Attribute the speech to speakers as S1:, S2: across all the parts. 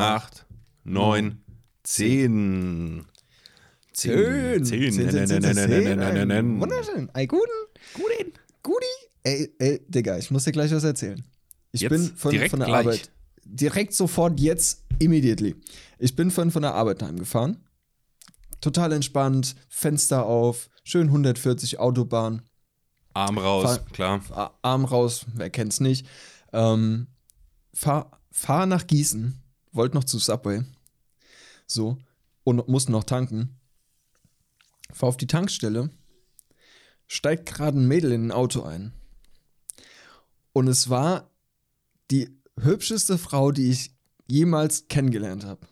S1: acht, neun, zehn.
S2: Zehn.
S1: Zehn.
S2: Zehn, zehn, zehn, zehn. Ein Wunderschön. Ey, guten.
S1: Guten.
S2: Gudi. Ey, ey, Digga, ich muss dir gleich was erzählen. Ich
S1: Jetzt?
S2: bin von, von der
S1: gleich?
S2: Arbeit. Direkt sofort, jetzt, immediately. Ich bin von, von der Arbeit heimgefahren. Total entspannt, Fenster auf, schön 140 Autobahn,
S1: Arm raus,
S2: Fahr-
S1: klar.
S2: Arm raus, wer kennt's nicht. Ähm, fahr, fahr nach Gießen, wollte noch zu Subway. So, und musste noch tanken. Fahr auf die Tankstelle, steigt gerade ein Mädel in ein Auto ein. Und es war die hübscheste Frau, die ich jemals kennengelernt habe.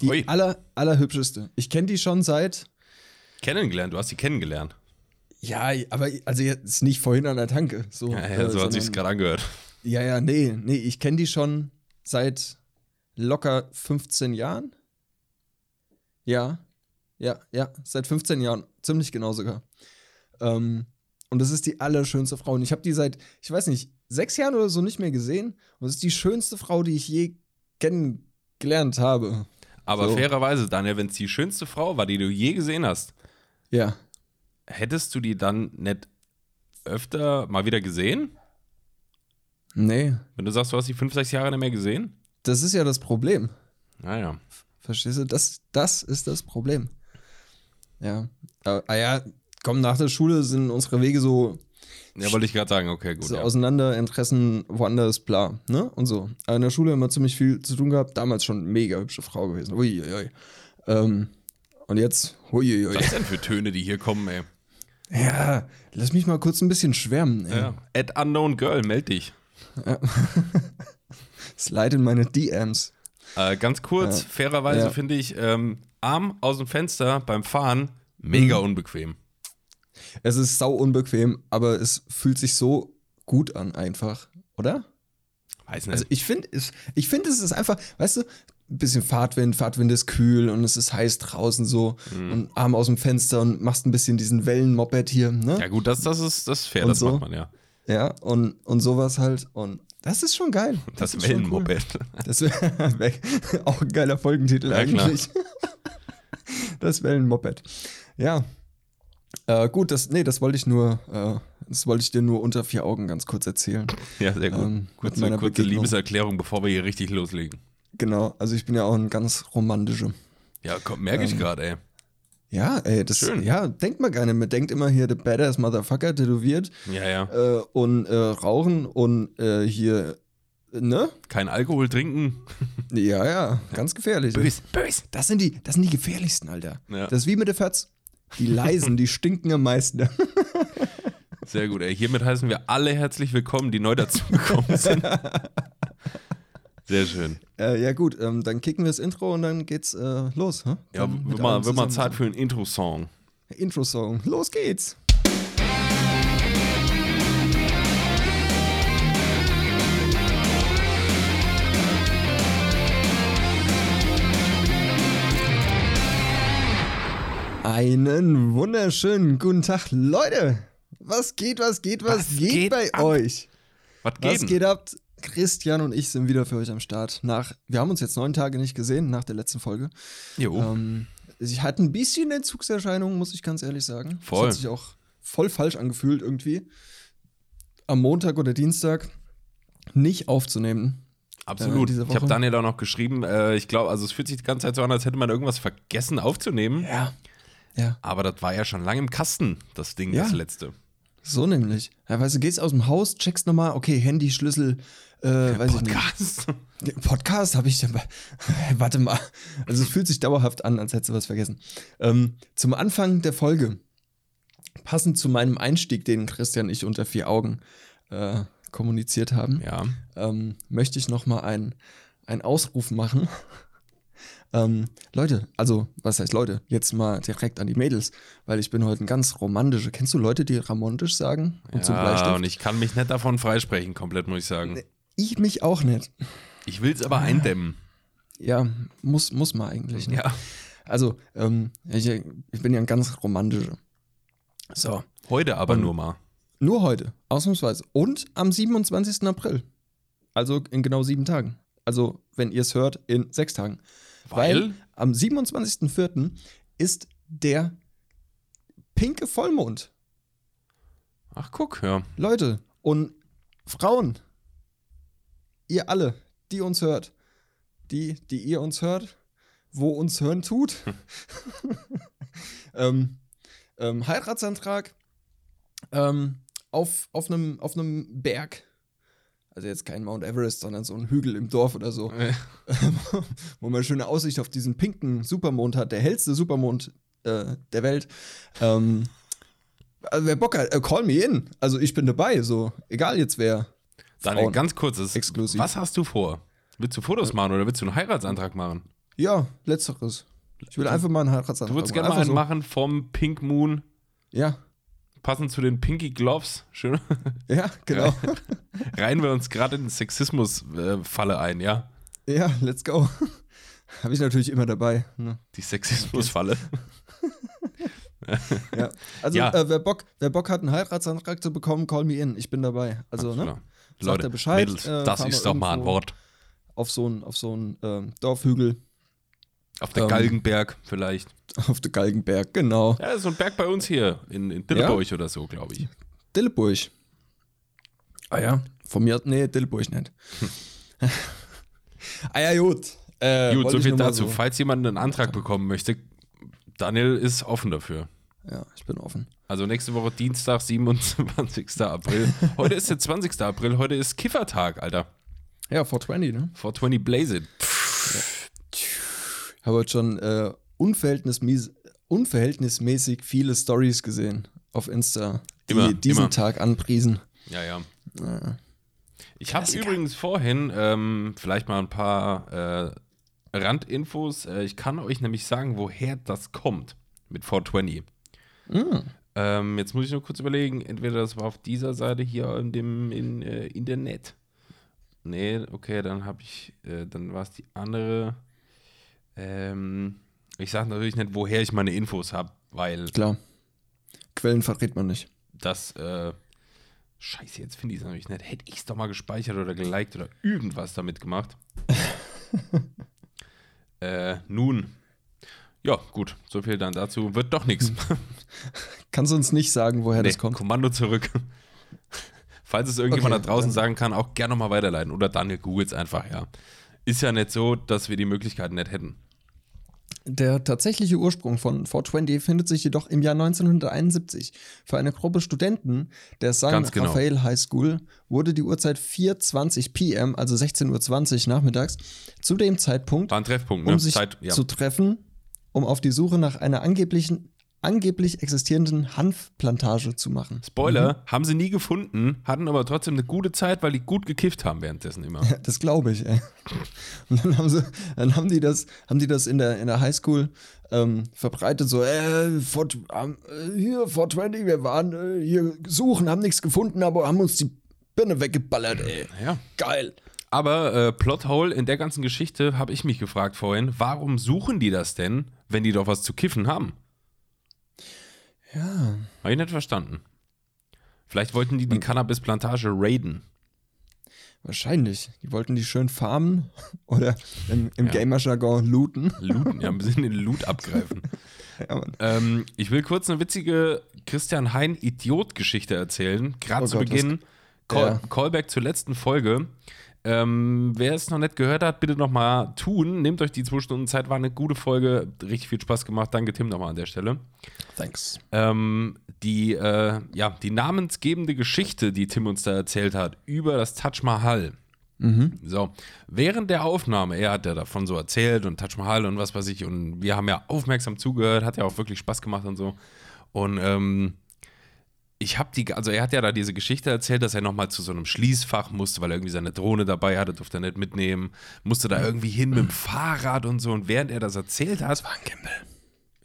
S2: Die
S1: Ui.
S2: aller, allerhübscheste. Ich kenne die schon seit
S1: Kennengelernt, du hast sie kennengelernt.
S2: Ja, aber also jetzt nicht vorhin an der Tanke. So,
S1: Ja, ja,
S2: äh,
S1: so hat sich's
S2: sondern-
S1: gerade angehört.
S2: Ja, ja, nee, nee, ich kenne die schon seit locker 15 Jahren. Ja, ja, ja, seit 15 Jahren, ziemlich genau sogar. Ähm, und das ist die allerschönste Frau. Und ich habe die seit, ich weiß nicht, sechs Jahren oder so nicht mehr gesehen. Und das ist die schönste Frau, die ich je kennengelernt habe.
S1: Aber
S2: So.
S1: fairerweise, Daniel, wenn es die schönste Frau war, die du je gesehen hast,
S2: Ja.
S1: hättest du die dann nicht öfter mal wieder gesehen?
S2: Nee,
S1: Wenn du sagst, du hast sie fünf, sechs Jahre nicht mehr gesehen?
S2: Das ist ja das Problem.
S1: Naja.
S2: Verstehst du? Das, das ist das Problem. Ja. Ah ah ja, komm, nach der Schule sind unsere Wege so,
S1: Ja, wollte ich gerade sagen, okay, gut.
S2: so
S1: ja.
S2: auseinander, Interessen woanders, bla, ne? Und so. Aber in der Schule immer ziemlich viel zu tun gehabt. Damals schon mega hübsche Frau gewesen. Uiuiui. Ähm, und jetzt, huiuiui.
S1: Was denn für Töne, die hier kommen, ey?
S2: Ja, lass mich mal kurz ein bisschen schwärmen. Ey.
S1: Ja. At Unknown Girl, meld dich.
S2: Slide in meine DMs.
S1: Äh, ganz kurz,
S2: Ja.
S1: fairerweise
S2: Ja.
S1: finde ich, ähm, Arm aus dem Fenster beim Fahren mega
S2: Mhm.
S1: unbequem.
S2: Es ist sau unbequem, aber es fühlt sich so gut an, einfach, oder?
S1: Weiß nicht.
S2: Also ich finde, es- ich finde, es ist einfach, weißt du, ein bisschen Fahrtwind, Fahrtwind ist kühl und es ist heiß draußen so
S1: Mhm.
S2: und Arm aus dem Fenster und machst ein bisschen diesen Wellenmoped hier, ne?
S1: ja gut, das, das, ist, das ist fair,
S2: Und
S1: das
S2: so?
S1: macht man ja.
S2: Ja, und, und sowas halt und das ist schon geil.
S1: Das,
S2: schon
S1: Wellenmoped.
S2: Cool. Das wäre auch ein geiler Folgentitel
S1: Ja, klar.
S2: eigentlich. das Wellenmoped. Ja. Äh, gut, das, nee, das wollte ich nur, äh, das wollte ich dir nur unter vier Augen ganz kurz erzählen.
S1: Ja, sehr gut.
S2: Ähm,
S1: kurze kurze
S2: Begegnung.
S1: Liebeserklärung, bevor wir hier richtig loslegen.
S2: Genau, also ich bin ja auch ein ganz romantischer.
S1: Ja, komm, merke ich
S2: Ähm,
S1: gerade, ey.
S2: Ja, ey, das
S1: Schön.
S2: ja, denkt man gar nicht. Man denkt immer hier, der Badass Motherfucker tätowiert
S1: Ja, ja.
S2: äh, und äh, rauchen und äh, hier, ne?
S1: Kein Alkohol trinken.
S2: Ja, ja, ganz gefährlich.
S1: Bös, bös.
S2: Das sind die, das sind die gefährlichsten, Alter.
S1: Ja.
S2: Das ist wie mit der Fatz. Die leisen, die stinken am meisten.
S1: Sehr gut, ey. Hiermit heißen wir alle herzlich willkommen, die neu dazugekommen sind. Sehr schön.
S2: äh, ja gut, ähm, dann kicken wir das Intro und dann geht's äh, los. Hä?
S1: Ja,
S2: Dann
S1: wird mal, wird mal. Zeit für einen Intro-Song.
S2: Intro-Song. Los geht's. Einen wunderschönen guten Tag, Leute. Was geht, was geht, was,
S1: Was
S2: geht,
S1: geht
S2: bei
S1: ab?
S2: euch?
S1: Was geht?
S2: Was geht ab? Christian und ich sind wieder für euch am Start. Nach, wir haben uns jetzt neun Tage nicht gesehen nach der letzten Folge.
S1: Jo.
S2: Ähm, ich hatte ein bisschen Entzugserscheinungen, muss ich ganz ehrlich sagen.
S1: Voll.
S2: Das hat sich auch voll falsch angefühlt irgendwie. Am Montag oder Dienstag nicht aufzunehmen.
S1: Absolut.
S2: äh,
S1: ich habe. Daniel auch noch geschrieben, äh, ich glaube, also es fühlt sich die ganze Zeit so an, als hätte man irgendwas vergessen aufzunehmen.
S2: Ja. Ja,
S1: Aber das war ja schon lange im Kasten, das Ding,
S2: Ja.
S1: das letzte.
S2: so nämlich. Ja, weißt du, gehst aus dem Haus, checkst nochmal, okay, Handy, Schlüssel, äh.
S1: Podcast.
S2: Podcast habe ich. Warte mal. Also es fühlt sich dauerhaft an, als hättest du was vergessen. Ähm, zum Anfang der Folge, passend zu meinem Einstieg, den Christian und ich unter vier Augen äh, kommuniziert haben,
S1: Ja.
S2: ähm, möchte ich nochmal einen Ausruf machen. ähm, Leute, also, was heißt Leute? Jetzt mal direkt an die Mädels, weil ich bin heute ein ganz romantischer. Kennst du Leute, die romantisch sagen? Und
S1: ja, und ich kann mich nicht davon freisprechen, komplett, muss ich sagen.
S2: Ich mich auch nicht.
S1: Ich will es aber eindämmen.
S2: Ja, muss, muss man eigentlich. Ne?
S1: Ja.
S2: Also, ähm, ich, ich bin ja ein ganz romantischer. So.
S1: Heute aber
S2: Und-
S1: nur mal.
S2: Nur heute, ausnahmsweise. Und am 27. April. Also in genau sieben Tagen. Also, wenn ihr es hört, in sechs Tagen.
S1: Weil?
S2: Weil am 27.04. ist der pinke Vollmond.
S1: Ach, guck, ja.
S2: Leute und Frauen, ihr alle, die uns hört, die, die ihr uns hört, wo uns hören tut, ähm, ähm, Heiratsantrag ähm, auf, auf, einem, auf einem Berg. Also jetzt kein Mount Everest, sondern so ein Hügel im Dorf oder so,
S1: Äh,
S2: wo man schöne Aussicht auf diesen pinken Supermond hat, der hellste Supermond äh, der Welt. Ähm, also wer Bock hat, äh, call me in. Also ich bin dabei, so egal jetzt wer.
S1: Daniel,
S2: Frauen.
S1: ganz kurzes.
S2: Exklusiv.
S1: Was hast du vor? Willst du Fotos machen oder willst du einen Heiratsantrag machen?
S2: Ja, letzteres. Ich will einfach mal einen Heiratsantrag
S1: Du würdest
S2: machen.
S1: gerne mal einen machen vom Pink Moon,
S2: Ja,
S1: passend zu den Pinky Gloves. Schön.
S2: ja, genau.
S1: Reihen wir uns gerade in die Sexismus-Falle ein, ja?
S2: Ja, let's go. Habe ich natürlich immer dabei. Ne?
S1: Die Sexismus-Falle.
S2: Ja. Also,
S1: Ja.
S2: Äh, wer, Bock, wer Bock hat, einen Heiratsantrag zu bekommen, call me in. Ich bin dabei. Also, ne?
S1: Klar.
S2: Sagt
S1: Leute,
S2: er Bescheid,
S1: Mädels,
S2: äh,
S1: das ist doch mal ein Wort.
S2: Auf so einen auf so einen, ähm, Dorfhügel
S1: Auf der
S2: Ähm,
S1: Galgenberg vielleicht.
S2: auf der Galgenberg, genau.
S1: Ja, so ein Berg bei uns hier in, in Dilleburg oder so, glaube ich.
S2: Dilleburg. Ah ja, von mir, nee, Dilleburg nicht. ah ja, gut. Äh,
S1: Gut,
S2: wollte
S1: so
S2: ich
S1: viel
S2: nur mal
S1: dazu. Falls jemand einen Antrag bekommen möchte, Daniel ist offen dafür.
S2: Ja, ich bin offen.
S1: Also nächste Woche Dienstag, 27. April. Heute ist der 20. April, heute ist Kiffertag, Alter.
S2: Ja, 420, ne?
S1: 420 Blaze It.
S2: Habe heute schon äh, unverhältnismäßig, unverhältnismäßig viele Stories gesehen auf Insta, die
S1: Immer,
S2: diesen
S1: immer.
S2: Tag anpriesen.
S1: Ja, ja.
S2: Ja.
S1: Ich habe übrigens vorhin ähm, vielleicht mal ein paar äh, Randinfos. Äh, ich kann euch nämlich sagen, woher das kommt mit 420.
S2: Mm.
S1: Ähm, jetzt muss ich nur kurz überlegen, entweder das war auf dieser Seite hier in dem in, äh, Internet. Nee, okay, dann habe ich, äh, dann war es die andere. Ähm, ich sage natürlich nicht, woher ich meine Infos habe, weil
S2: Klar. Quellen verrät man nicht.
S1: das, äh, scheiße, jetzt finde ich es natürlich nicht. Hätte ich es doch mal gespeichert oder geliked oder irgendwas damit gemacht. äh, nun, ja, gut, so viel dann dazu. Wird doch nichts.
S2: Kannst du uns nicht sagen, woher
S1: Nee,
S2: das kommt?
S1: Kommando zurück. Falls es irgendjemand
S2: Okay,
S1: da draußen sagen kann, auch gerne nochmal weiterleiten. Oder Daniel googelt es einfach, ja. Ist ja nicht so, dass wir die Möglichkeiten nicht hätten.
S2: Der tatsächliche Ursprung von 420 findet sich jedoch im Jahr 1971. Für eine Gruppe Studenten der San
S1: genau.
S2: Rafael High School wurde die Uhrzeit 4.20 p.m., also 16.20 Uhr nachmittags, zu dem Zeitpunkt,
S1: War ein Treffpunkt, ne?
S2: um sich
S1: Zeit, ja.
S2: zu treffen, um auf die Suche nach einer angeblichen, angeblich existierenden Hanfplantage zu machen.
S1: Spoiler, haben sie nie gefunden, hatten aber trotzdem eine gute Zeit, weil die gut gekifft haben währenddessen immer.
S2: Das glaube ich, ey. Und dann haben sie, dann haben die das, haben die das in der, in der Highschool ähm, verbreitet, so, äh, 4, ähm, äh, hier, 420, wir waren äh, hier suchen, haben nichts gefunden, aber haben uns die Birne weggeballert, ey.
S1: Ja.
S2: Geil.
S1: Aber äh, Plothole in der ganzen Geschichte habe ich mich gefragt vorhin, warum suchen die das denn, wenn die doch was zu kiffen haben?
S2: Ja.
S1: Habe ich nicht verstanden. Vielleicht wollten die die Cannabisplantage raiden.
S2: Wahrscheinlich. Die wollten die schön farmen oder im, im
S1: Ja.
S2: Gamer-Jargon looten.
S1: Looten, ja, ein bisschen den Loot abgreifen.
S2: Ja.
S1: Ähm, ich will kurz eine witzige Christian Hein Idiot-Geschichte erzählen. Gerade
S2: Oh
S1: zu
S2: Gott,
S1: Beginn. Call,
S2: Ja.
S1: Callback zur letzten Folge. Ähm, wer es noch nicht gehört hat, bitte nochmal tun. Nehmt euch die zwei Stunden Zeit, war eine gute Folge. Richtig viel Spaß gemacht. Danke, Tim, nochmal an der Stelle.
S2: Thanks.
S1: Ähm, die, äh, ja, die namensgebende Geschichte, die Tim uns da erzählt hat, über das Taj Mahal. So, während der Aufnahme, er hat ja davon so erzählt und Taj Mahal und was weiß ich, und wir haben ja aufmerksam zugehört, hat ja auch wirklich Spaß gemacht und so. Und ähm, ich habe die, also er hat ja da diese Geschichte erzählt, dass er nochmal zu so einem Schließfach musste, weil er irgendwie seine Drohne dabei hatte, durfte er nicht mitnehmen, musste da irgendwie hin mit dem Fahrrad und so. Und während er das erzählt hat,
S2: War ein Gimbal.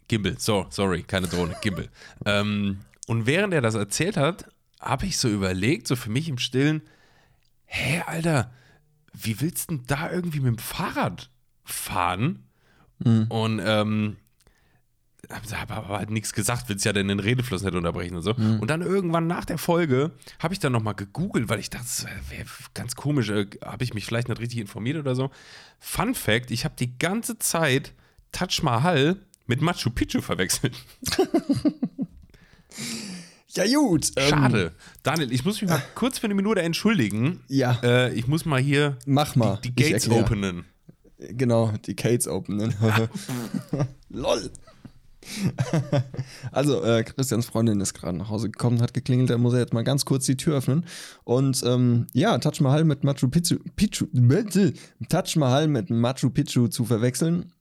S1: Gimbal, so, sorry, keine Drohne, Gimbal. ähm, und während er das erzählt hat, habe ich so überlegt, so für mich im Stillen, hä, Alter, wie willst du denn da irgendwie mit dem Fahrrad fahren? Und ähm, habe aber halt nichts gesagt, will es ja dann den Redefluss nicht unterbrechen und so. Mhm. Und dann irgendwann nach der Folge habe ich dann nochmal gegoogelt, weil ich dachte, das wäre ganz komisch, äh, habe ich mich vielleicht nicht richtig informiert oder so. Fun Fact: Ich habe die ganze Zeit Taj Mahal mit Machu Picchu verwechselt.
S2: ja, gut.
S1: Ähm, Schade. Ähm, Daniel, ich muss mich mal kurz für eine Minute entschuldigen.
S2: Ja.
S1: Äh, ich muss mal hier
S2: Mach mal.
S1: die, die Gates openen.
S2: Genau, die Gates openen. Lol. also, äh, Christians Freundin ist gerade nach Hause gekommen, hat geklingelt, da muss er jetzt mal ganz kurz die Tür öffnen. Und ähm, ja, Taj Mahal mit Machu Picchu, Picchu Taj Mahal mit Machu Picchu zu verwechseln,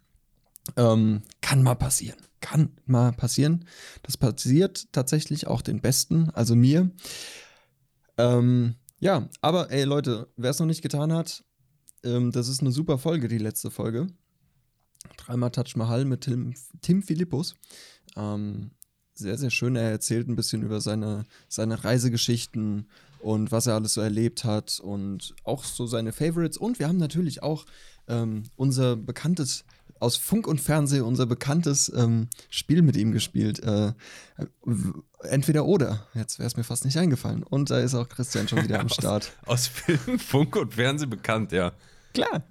S2: ähm, kann mal passieren. Kann mal passieren. Das passiert tatsächlich auch den Besten, also mir. Ähm, ja, aber ey Leute, wer es noch nicht getan hat, ähm, das ist eine super Folge, die letzte Folge. Dreimal Touch Mahal mit Tim, Tim Philippus. Ähm, sehr, sehr schön. Er erzählt ein bisschen über seine, seine Reisegeschichten und was er alles so erlebt hat und auch so seine Favorites. Und wir haben natürlich auch ähm, unser bekanntes, aus Funk und Fernsehen, unser bekanntes ähm, Spiel mit ihm gespielt. Äh, entweder oder. Jetzt wäre es mir fast nicht eingefallen. Und da ist auch Christian schon wieder am Start.
S1: aus, aus Film, Funk und Fernsehen bekannt, ja.
S2: Klar.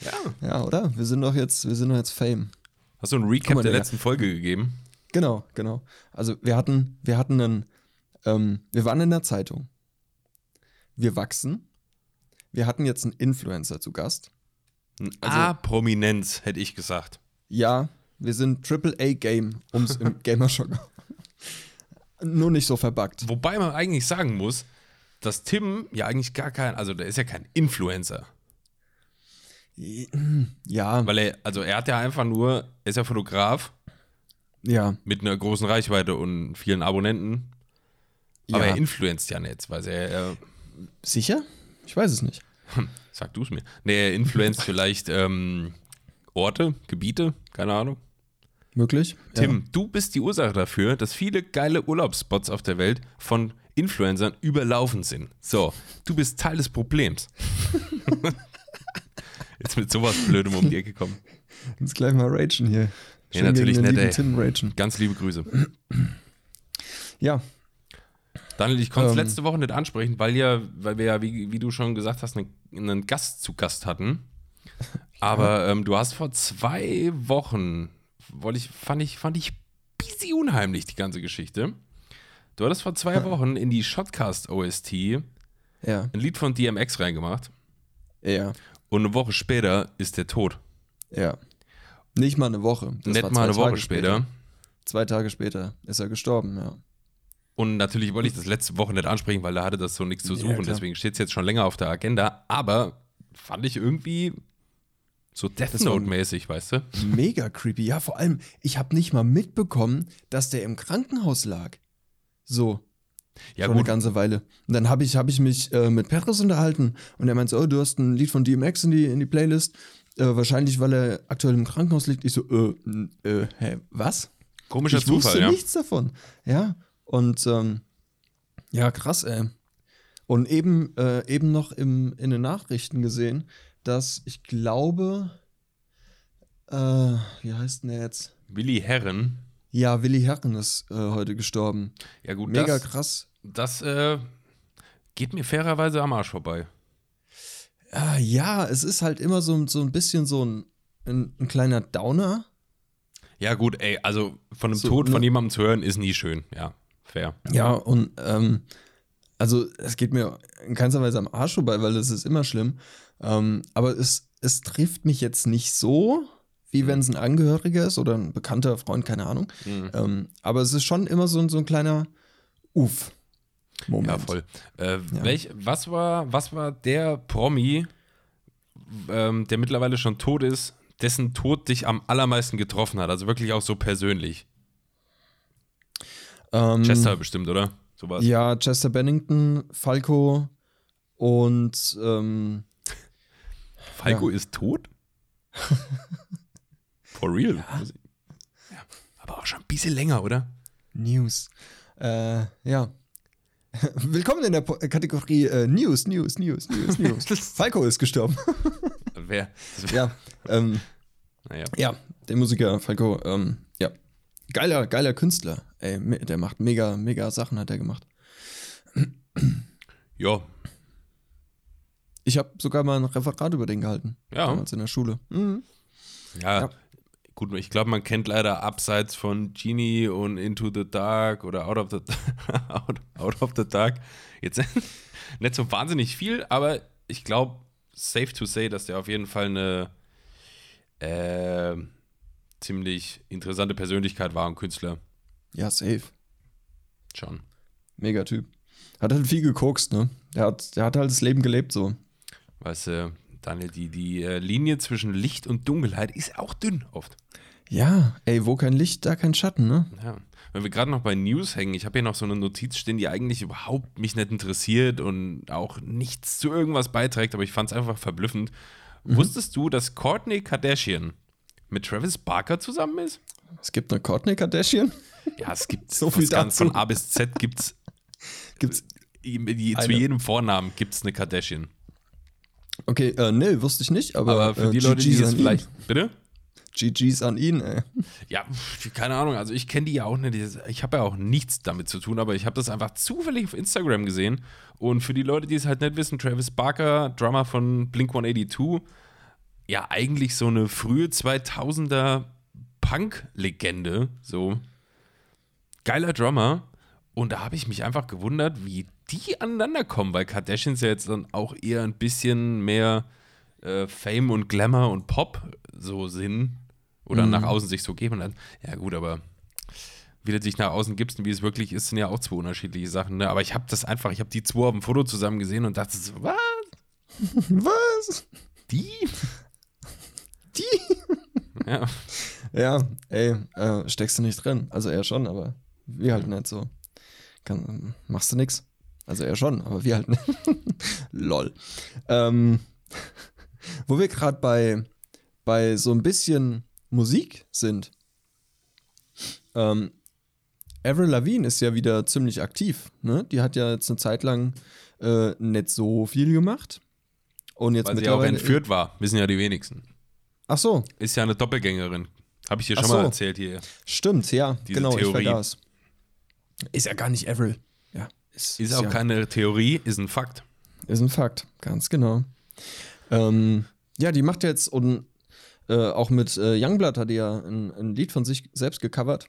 S2: Ja. Ja, oder? Wir sind doch jetzt, wir sind doch jetzt Fame.
S1: Hast du ein Recap mal, der letzten Folge gegeben?
S2: Genau, genau. Also wir hatten, wir hatten einen, ähm, wir waren in der Zeitung. Wir wachsen. Wir hatten jetzt einen Influencer zu Gast.
S1: Ein also, A-Prominenz, hätte ich gesagt.
S2: Ja, wir sind Triple A Game, um es im Gamershock. Nur nicht so verbuggt.
S1: Wobei man eigentlich sagen muss, dass Tim ja eigentlich gar kein, also der ist ja kein Influencer.
S2: Ja.
S1: Weil er, also er hat ja einfach nur, er ist ja Fotograf.
S2: Ja.
S1: Mit einer großen Reichweite und vielen Abonnenten. Aber ja. er influenzt ja nicht, weil er, er.
S2: Sicher? Ich weiß es nicht.
S1: Sag du es mir. Nee, er influenzt vielleicht ähm, Orte, Gebiete, keine Ahnung.
S2: Möglich.
S1: Tim, ja. du bist die Ursache dafür, dass viele geile Urlaubsspots auf der Welt von Influencern überlaufen sind. So, du bist Teil des Problems. Jetzt mit sowas Blödem um die Ecke kommen.
S2: Jetzt gleich mal ragen hier.
S1: Schön ja, natürlich nett, ey.
S2: Tim ragen.
S1: Ganz liebe Grüße.
S2: Ja.
S1: Daniel, ich konnte es ähm, letzte Woche nicht ansprechen, weil ja, weil wir ja, wie, wie du schon gesagt hast, einen, einen Gast zu Gast hatten. Aber ähm, du hast vor zwei Wochen, wollte ich, fand ich, fand ich busy unheimlich, die ganze Geschichte. Du hattest vor zwei Wochen in die Shotcast OST
S2: ja.
S1: ein Lied von DMX reingemacht.
S2: Ja.
S1: Und eine Woche später ist der tot.
S2: Ja. Nicht mal eine Woche.
S1: Das Nicht mal eine Woche später. später.
S2: Zwei Tage später ist er gestorben, ja.
S1: Und natürlich wollte ich das letzte Woche nicht ansprechen, weil da hatte das so nichts zu suchen. Ja, deswegen steht es jetzt schon länger auf der Agenda. Aber fand ich irgendwie so Death Note-mäßig, weißt du?
S2: Mega creepy. Ja, vor allem, ich habe nicht mal mitbekommen, dass der im Krankenhaus lag. So. Ja, schon gut. eine ganze Weile. Und dann habe ich, hab ich mich äh, mit Petrus unterhalten und er meinte, oh, du hast ein Lied von DMX in die, in die Playlist. Äh, wahrscheinlich, weil er aktuell im Krankenhaus liegt. Ich so, äh, äh, hä, was?
S1: Komischer
S2: ich
S1: Zufall,
S2: wusste
S1: ja.
S2: nichts davon. Ja, und ähm, ja, krass, ey. Und eben, äh, eben noch im, in den Nachrichten gesehen, dass ich glaube, äh, wie heißt denn der jetzt?
S1: Willi Herren.
S2: Ja, Willi Herren ist äh, heute gestorben.
S1: Ja, gut,
S2: Mega
S1: das,
S2: krass.
S1: Das äh, geht mir fairerweise am Arsch vorbei.
S2: Ah, ja, es ist halt immer so, so ein bisschen so ein, ein, ein kleiner Downer.
S1: Ja, gut, ey, also von einem so, Tod von ne, jemandem zu hören, ist nie schön. Ja, fair.
S2: Ja, und ähm, also es geht mir in keinster Weise am Arsch vorbei, weil das ist immer schlimm. Ähm, aber es, es trifft mich jetzt nicht so, wie wenn es ein Angehöriger ist oder ein bekannter Freund, keine Ahnung. Mhm. Ähm, aber es ist schon immer so, so ein kleiner Uff. Moment.
S1: Ja, voll. Äh, ja. Welch, was, war, was war der Promi, ähm, der mittlerweile schon tot ist, dessen Tod dich am allermeisten getroffen hat? Also wirklich auch so persönlich.
S2: Ähm,
S1: Chester bestimmt, oder?
S2: Sowas. Ja, Chester Bennington, Falco und ähm,
S1: Falco ja. ist tot? For real? Ja. Aber auch schon ein bisschen länger, oder?
S2: News. Äh, ja. Willkommen in der po Kategorie äh, News, News, News, News, News. Falco ist gestorben.
S1: Wer?
S2: Ja, ähm,
S1: naja.
S2: ja, der Musiker Falco, ähm, ja, Geiler, geiler Künstler. Ey, der macht mega, mega Sachen, hat er gemacht.
S1: Ja,
S2: Ich habe sogar mal ein Referat über den gehalten.
S1: Ja.
S2: Damals in der Schule. Mhm.
S1: ja.
S2: Ja.
S1: Gut, ich glaube, man kennt leider abseits von Genie und Into the Dark oder Out of the, out, out of the Dark jetzt nicht so wahnsinnig viel, aber ich glaube, safe to say, dass der auf jeden Fall eine äh, ziemlich interessante Persönlichkeit war und Künstler.
S2: Ja, safe.
S1: Schon.
S2: Mega Typ. Hat halt viel gekokst, ne? Der hat, der hat halt das Leben gelebt so.
S1: Weißt du, Daniel, die, die äh, Linie zwischen Licht und Dunkelheit ist auch dünn oft.
S2: Ja, ey, wo kein Licht, da kein Schatten, ne?
S1: Ja. Wenn wir gerade noch bei News hängen, ich habe hier noch so eine Notiz stehen, die eigentlich überhaupt mich nicht interessiert und auch nichts zu irgendwas beiträgt, aber ich fand es einfach verblüffend. Wusstest du, dass Courtney Kardashian mit Travis Barker zusammen ist?
S2: Es gibt eine Courtney Kardashian.
S1: Ja, es gibt
S2: So viel
S1: ganz
S2: dazu.
S1: von A bis Z gibt's
S2: Gibt's.
S1: zu jedem Vornamen gibt es eine Kardashian.
S2: Okay, äh, ne, wusste ich nicht, aber,
S1: Aber für
S2: äh,
S1: die Leute, die
S2: GGs an ihn.
S1: vielleicht. Bitte?
S2: GGs an ihn, ey.
S1: Ja, keine Ahnung. Also ich kenne die ja auch nicht. Ich habe ja auch nichts damit zu tun, aber ich habe das einfach zufällig auf Instagram gesehen. Und für die Leute, die es halt nicht wissen, Travis Barker, Drummer von Blink 182, ja eigentlich so eine frühe 2000er Punk-Legende. So geiler Drummer. Und da habe ich mich einfach gewundert, wie die aneinander kommen, weil Kardashians ja jetzt dann auch eher ein bisschen mehr äh, Fame und Glamour und Pop so sind oder nach außen sich so geben. Dann, ja gut, aber wie du dich nach außen gibst und wie es wirklich ist, sind ja auch zwei unterschiedliche Sachen. Ne? Aber ich habe das einfach, ich habe die zwei auf dem Foto zusammen gesehen und dachte so, was?
S2: Was?
S1: Die?
S2: Die?
S1: Ja,
S2: Ja, ey, äh, steckst du nicht drin. Also er schon, aber wir halt nicht so. Kann, machst du nix. Also er schon, aber wir halt nicht. Lol. Ähm, wo wir gerade bei, bei so ein bisschen Musik sind. Ähm, Avril Lavigne ist ja wieder ziemlich aktiv. Ne? Die hat ja jetzt eine Zeit lang äh, nicht so viel gemacht. Und jetzt
S1: weil sie ja auch entführt war, wissen ja die wenigsten.
S2: Ach so,
S1: Ist ja eine Doppelgängerin. Habe ich dir schon mal
S2: so.
S1: erzählt hier.
S2: Stimmt, ja,
S1: Diese
S2: genau,
S1: Theorie.
S2: ich vergaß. Ist ja gar nicht Avril. Ist,
S1: Ist auch
S2: ja,
S1: keine Theorie, ist ein Fakt.
S2: Ist ein Fakt, ganz genau. Ähm, ja, die macht jetzt und äh, auch mit äh, Youngblood hat die ja ein, ein Lied von sich selbst gecovert.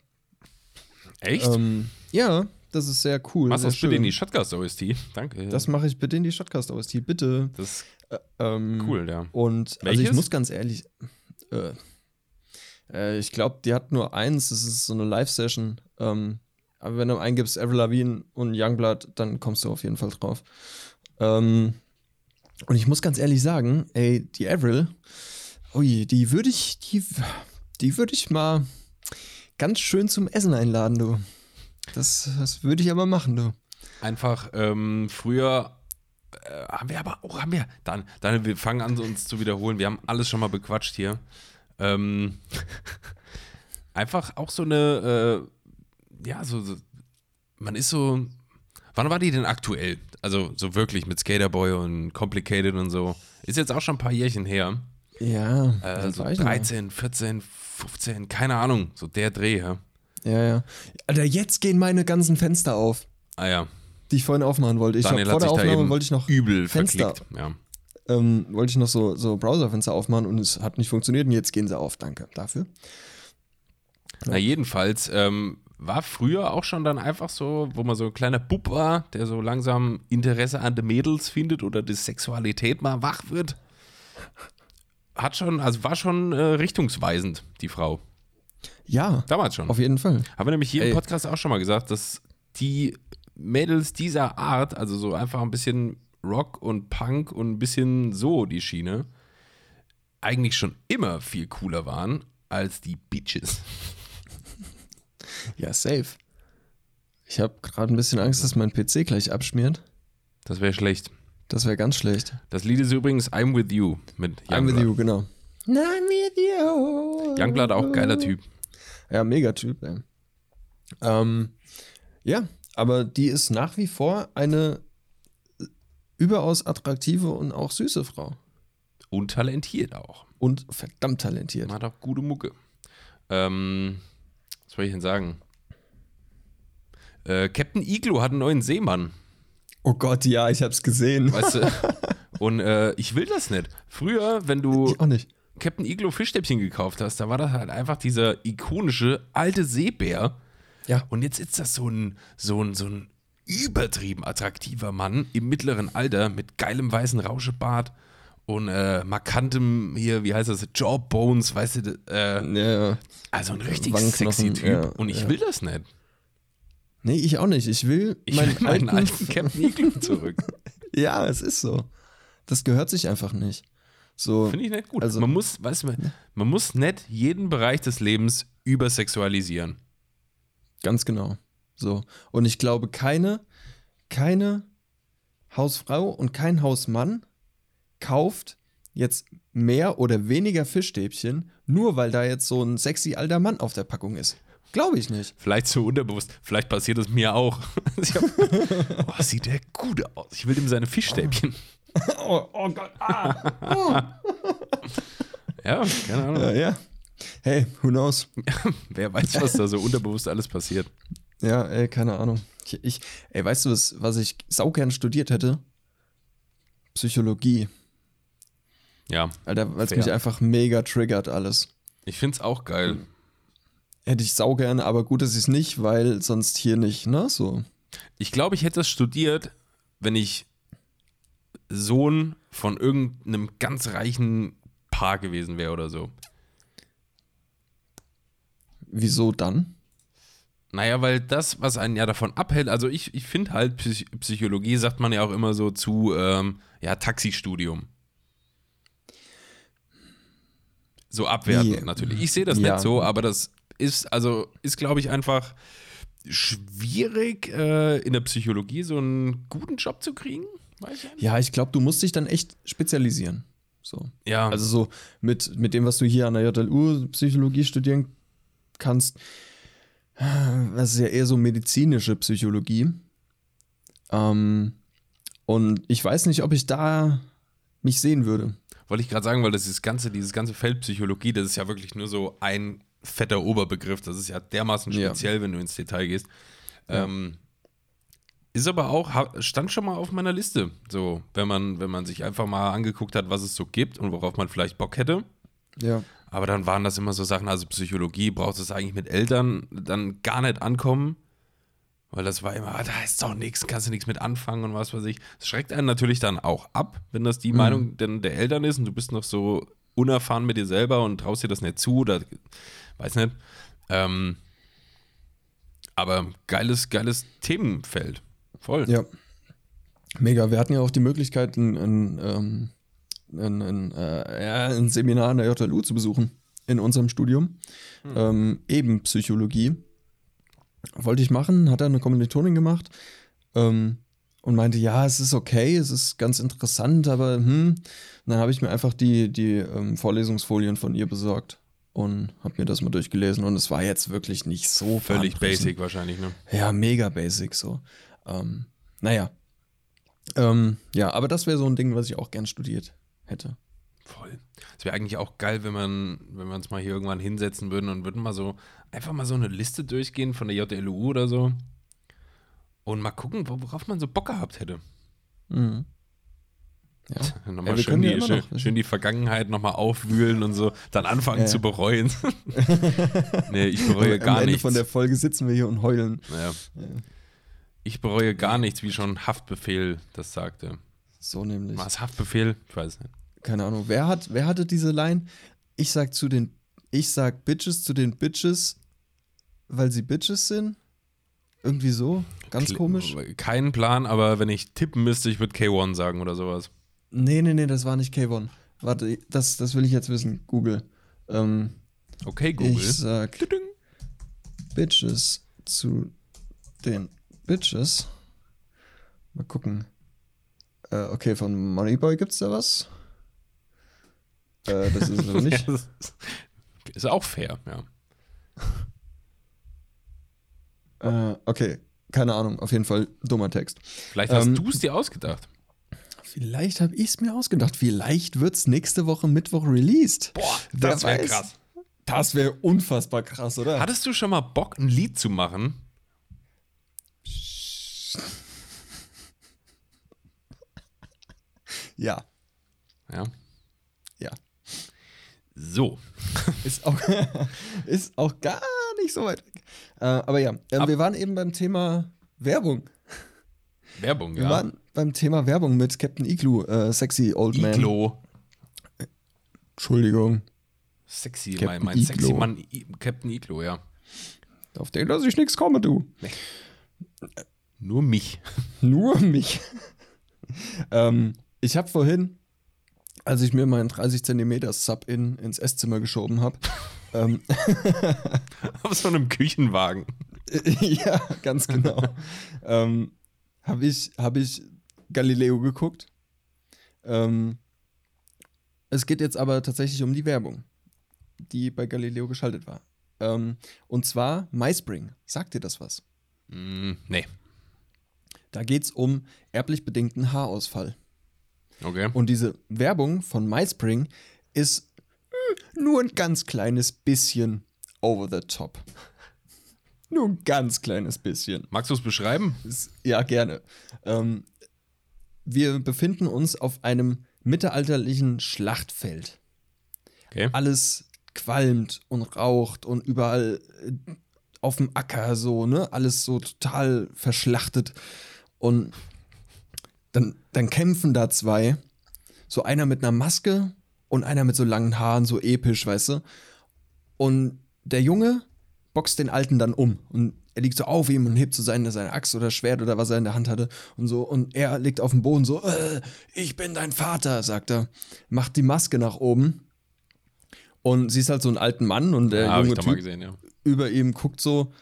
S1: Echt?
S2: Ähm, ja, das ist sehr cool.
S1: Machst
S2: sehr
S1: das bitte in
S2: schön.
S1: die Shotcast OST? Danke.
S2: Das mache ich bitte in die Shotcast OST, bitte.
S1: das ist
S2: Äh, ähm,
S1: cool, ja.
S2: Und also ich
S1: Welches?
S2: muss ganz ehrlich, äh, äh, ich glaube, die hat nur eins, das ist so eine Live-Session. Ähm, aber wenn du eingibst Avril Lavigne und Youngblood, dann kommst du auf jeden Fall drauf. Ähm, und ich muss ganz ehrlich sagen, ey, die Avril, ui, die würde ich, die, die würde ich mal ganz schön zum Essen einladen, du. Das, das würde ich aber machen, du.
S1: Einfach ähm, früher äh, haben wir aber auch, haben wir, dann, dann, wir fangen an, uns zu wiederholen. Wir haben alles schon mal bequatscht hier. Ähm, einfach auch so eine, äh, ja, so, so, man ist so, wann war die denn aktuell? Also so wirklich mit Skaterboy und Complicated und so. Ist jetzt auch schon ein paar Jährchen her.
S2: Ja,
S1: Äh,
S2: das
S1: so
S2: weiß ich noch.
S1: 13, 14, 15, keine Ahnung, so der Dreh, ja.
S2: Ja, ja. Alter, jetzt gehen meine ganzen Fenster auf.
S1: Ah ja,
S2: die ich vorhin aufmachen wollte. Ich
S1: Daniel
S2: hab, vor der Aufnahme wollte ich noch,
S1: übel
S2: Fenster.
S1: verklickt. Ja.
S2: ähm, wollte ich noch so, so Browserfenster aufmachen und es hat nicht funktioniert und jetzt gehen sie auf. Danke dafür.
S1: Na, jedenfalls ähm, war früher auch schon dann einfach so, wo man so ein kleiner Bub war, der so langsam Interesse an den Mädels findet oder die Sexualität mal wach wird. Hat schon, also war schon äh, richtungsweisend, die Frau.
S2: Ja,
S1: Damals schon.
S2: auf jeden Fall.
S1: Haben wir nämlich hier im
S2: Ey.
S1: Podcast auch schon mal gesagt, dass die Mädels dieser Art, also so einfach ein bisschen Rock und Punk und ein bisschen so die Schiene, eigentlich schon immer viel cooler waren als die Bitches.
S2: Ja, safe. Ich habe gerade ein bisschen Angst, dass mein PC gleich abschmiert.
S1: Das wäre schlecht.
S2: Das wäre ganz schlecht.
S1: Das Lied ist übrigens I'm With You mit
S2: I'm with
S1: Youngblood.
S2: you, genau. I'm with you.
S1: Youngblood auch geiler Typ.
S2: Ja, mega Typ, ey. Ähm, ja, aber die ist nach wie vor eine überaus attraktive und auch süße Frau.
S1: Und talentiert auch.
S2: Und verdammt talentiert.
S1: Hat auch gute Mucke. Ähm, Was soll ich denn sagen? Äh, Captain Igloo hat einen neuen Seemann.
S2: Oh Gott, ja, ich hab's gesehen.
S1: Weißt du? Und äh, ich will das nicht. Früher, wenn du. Captain Igloo Fischstäbchen gekauft hast, da war das halt einfach dieser ikonische alte Seebär.
S2: Ja.
S1: Und jetzt ist das so ein, so ein, so ein übertrieben attraktiver Mann im mittleren Alter mit geilem weißen Rauschebart und äh, markantem hier, wie heißt das, Jawbones, weißt du, äh,
S2: Ja.
S1: also ein richtig sexy Typ.
S2: ja,
S1: und ich will das nicht.
S2: Nee, ich auch nicht. Ich will
S1: Ich
S2: meinen
S1: will meinen
S2: alten.
S1: alten Captain zurück.
S2: ja, es ist so. Das gehört sich einfach nicht. So.
S1: Finde ich nicht gut.
S2: Also-
S1: man muss, weißt du, man muss nicht jeden Bereich des Lebens übersexualisieren.
S2: Ganz genau. So. Und ich glaube, keine, keine Hausfrau und kein Hausmann kauft jetzt mehr oder weniger Fischstäbchen, nur weil da jetzt so ein sexy alter Mann auf der Packung ist. Glaube ich nicht.
S1: Vielleicht so unterbewusst. Vielleicht passiert es mir auch. Hab, oh, sieht der gut aus. Ich will ihm seine Fischstäbchen.
S2: Oh, oh Gott. Ah.
S1: Ja, keine Ahnung.
S2: ja, ja. Hey, who knows?
S1: Wer weiß, was da so unterbewusst alles passiert.
S2: Ja, ey, keine Ahnung. Ich, ich, ey, weißt du, was, was ich saugern studiert hätte? Psychologie.
S1: Ja,
S2: Alter, weil es mich einfach mega triggert alles.
S1: ich find's auch geil.
S2: Hätte ich saugern, aber gut, dass ich es nicht, weil sonst hier nicht, ne? So.
S1: Ich glaube, ich hätte das studiert, wenn ich Sohn von irgendeinem ganz reichen Paar gewesen wäre oder so.
S2: Wieso dann?
S1: Naja, weil das, was einen ja davon abhält, also ich, ich finde halt, Psych Psychologie sagt man ja auch immer so zu, ähm, ja, Taxistudium. So abwertend
S2: Wie?
S1: natürlich. Ich sehe das
S2: Ja.
S1: nicht so, aber das ist, also, ist, glaube ich, einfach schwierig, äh, in der Psychologie so einen guten Job zu kriegen. Ich.
S2: Ja, ich glaube, du musst dich dann echt spezialisieren. So.
S1: Ja,
S2: Also so mit, mit dem, was du hier an der JLU Psychologie studieren kannst, das ist ja eher so medizinische Psychologie. Ähm, und ich weiß nicht, ob ich da mich sehen würde.
S1: Wollte ich gerade sagen, weil das ist ganze, dieses ganze Feld Psychologie, das ist ja wirklich nur so ein fetter Oberbegriff. Das ist ja dermaßen
S2: Ja.
S1: speziell, wenn du ins Detail gehst.
S2: Ja.
S1: Ähm, ist aber auch, stand schon mal auf meiner Liste. So, wenn man, wenn man sich einfach mal angeguckt hat, was es so gibt und worauf man vielleicht Bock hätte.
S2: Ja.
S1: Aber dann waren das immer so Sachen, also Psychologie braucht es eigentlich mit Eltern dann gar nicht ankommen. Weil das war immer, ah, da ist doch nichts, kannst du nichts mit anfangen und was weiß ich. Das schreckt einen natürlich dann auch ab, wenn das die Meinung denn der Eltern ist und du bist noch so unerfahren mit dir selber und traust dir das nicht zu oder weiß nicht. Ähm, aber geiles, geiles Themenfeld. Voll.
S2: Ja. Mega. Wir hatten ja auch die Möglichkeit, ein, ein, ähm, ein, ein, äh, ein Seminar an der JLU zu besuchen in unserem Studium. Ähm, eben Psychologie. Wollte ich machen, hat er eine Kommilitonin gemacht ähm, und meinte, ja, es ist okay, es ist ganz interessant, aber hm. Und dann habe ich mir einfach die, die ähm, Vorlesungsfolien von ihr besorgt und habe mir das mal durchgelesen und es war jetzt wirklich nicht so
S1: Völlig basic wahrscheinlich, ne?
S2: Ja, mega basic so. Ähm, naja. Ähm, ja, aber das wäre so ein Ding, was ich auch gern studiert hätte.
S1: Voll. Es wäre eigentlich auch geil, wenn man, wenn wir uns mal hier irgendwann hinsetzen würden und würden mal so, einfach mal so eine Liste durchgehen von der JLU oder so. Und mal gucken, wo- worauf man so Bock gehabt hätte.
S2: Mhm. Ja.
S1: Nochmal
S2: Ja,
S1: schön,
S2: ja
S1: die, schön,
S2: noch.
S1: schön die Vergangenheit nochmal aufwühlen und so, dann anfangen
S2: Ja.
S1: zu bereuen. nee, ich bereue
S2: Am
S1: gar
S2: Ende
S1: nichts.
S2: von der Folge sitzen wir hier und heulen.
S1: Ich bereue gar nichts, wie schon Haftbefehl das sagte.
S2: So nämlich.
S1: War es Haftbefehl? Ich weiß es nicht.
S2: Keine Ahnung. Wer hat, wer hatte diese Line? Ich sag zu den, ich sag Bitches zu den Bitches, weil sie Bitches sind? Irgendwie so? Ganz
S1: Kli-
S2: komisch.
S1: Keinen Plan, aber wenn ich tippen müsste, ich würde K1 sagen oder sowas.
S2: Nee, nee, nee, das war nicht K1. Warte, das, das will ich jetzt wissen. Google. Ähm,
S1: Okay, Google.
S2: Ich sag
S1: Tudung.
S2: Bitches zu den Bitches. Mal gucken. Äh, okay, von Moneyboy gibt's da was? Äh, das ist es aber nicht.
S1: Ist- auch fair, ja.
S2: äh, okay, keine Ahnung. Auf jeden Fall dummer Text.
S1: Vielleicht hast
S2: Ähm,
S1: du es dir ausgedacht.
S2: Vielleicht habe ich es mir ausgedacht. Vielleicht wird's nächste Woche Mittwoch released.
S1: Boah,
S2: Wer
S1: das wäre krass.
S2: Das wäre unfassbar krass, oder?
S1: Hattest du schon mal Bock, ein Lied zu machen?
S2: Ja.
S1: Ja. So.
S2: Ist auch, ist auch gar nicht so weit weg. Äh, aber ja, äh, wir waren eben beim Thema Werbung.
S1: Werbung,
S2: Wir
S1: ja.
S2: waren beim Thema Werbung mit Captain Igloo, äh, Sexy Old Man.
S1: Iglo.
S2: Entschuldigung.
S1: Sexy,
S2: Captain
S1: mein, mein sexy
S2: Iglo.
S1: Mann, I Captain Iglo, ja.
S2: Auf den lasse ich nichts kommen, du.
S1: Nur mich.
S2: Nur mich. ähm, ich habe vorhin, als ich mir meinen 30 Zentimeter Sub in ins Esszimmer geschoben habe, ähm,
S1: Auf so einem Küchenwagen.
S2: ja, ganz genau, ähm, habe ich, hab ich Galileo geguckt. Ähm, es geht jetzt aber tatsächlich um die Werbung, die bei Galileo geschaltet war. Ähm, und zwar MySpring. Sagt dir das was?
S1: Mm, nee.
S2: Da geht es um erblich bedingten Haarausfall.
S1: Okay.
S2: Und diese Werbung von MySpring ist hm, nur ein ganz kleines bisschen over the top. Nur ein ganz kleines bisschen.
S1: Magst du es beschreiben?
S2: Ja, gerne. Ähm, wir befinden uns auf einem mittelalterlichen Schlachtfeld.
S1: Okay.
S2: Alles qualmt und raucht und überall äh, auf dem Acker so, ne? Alles so total verschlachtet. Und dann, dann kämpfen da zwei. So einer mit einer Maske und einer mit so langen Haaren, so episch, weißt du? Und der Junge boxt den Alten dann um. Und er liegt so auf ihm und hebt so seine, seine Axt oder Schwert oder was er in der Hand hatte. Und so. Und er liegt auf dem Boden so, äh, ich bin dein Vater, sagt er. Macht die Maske nach oben. Und siehst halt so einen alten Mann und der
S1: ja, ich
S2: junge Typ
S1: gesehen, ja.
S2: über ihm guckt so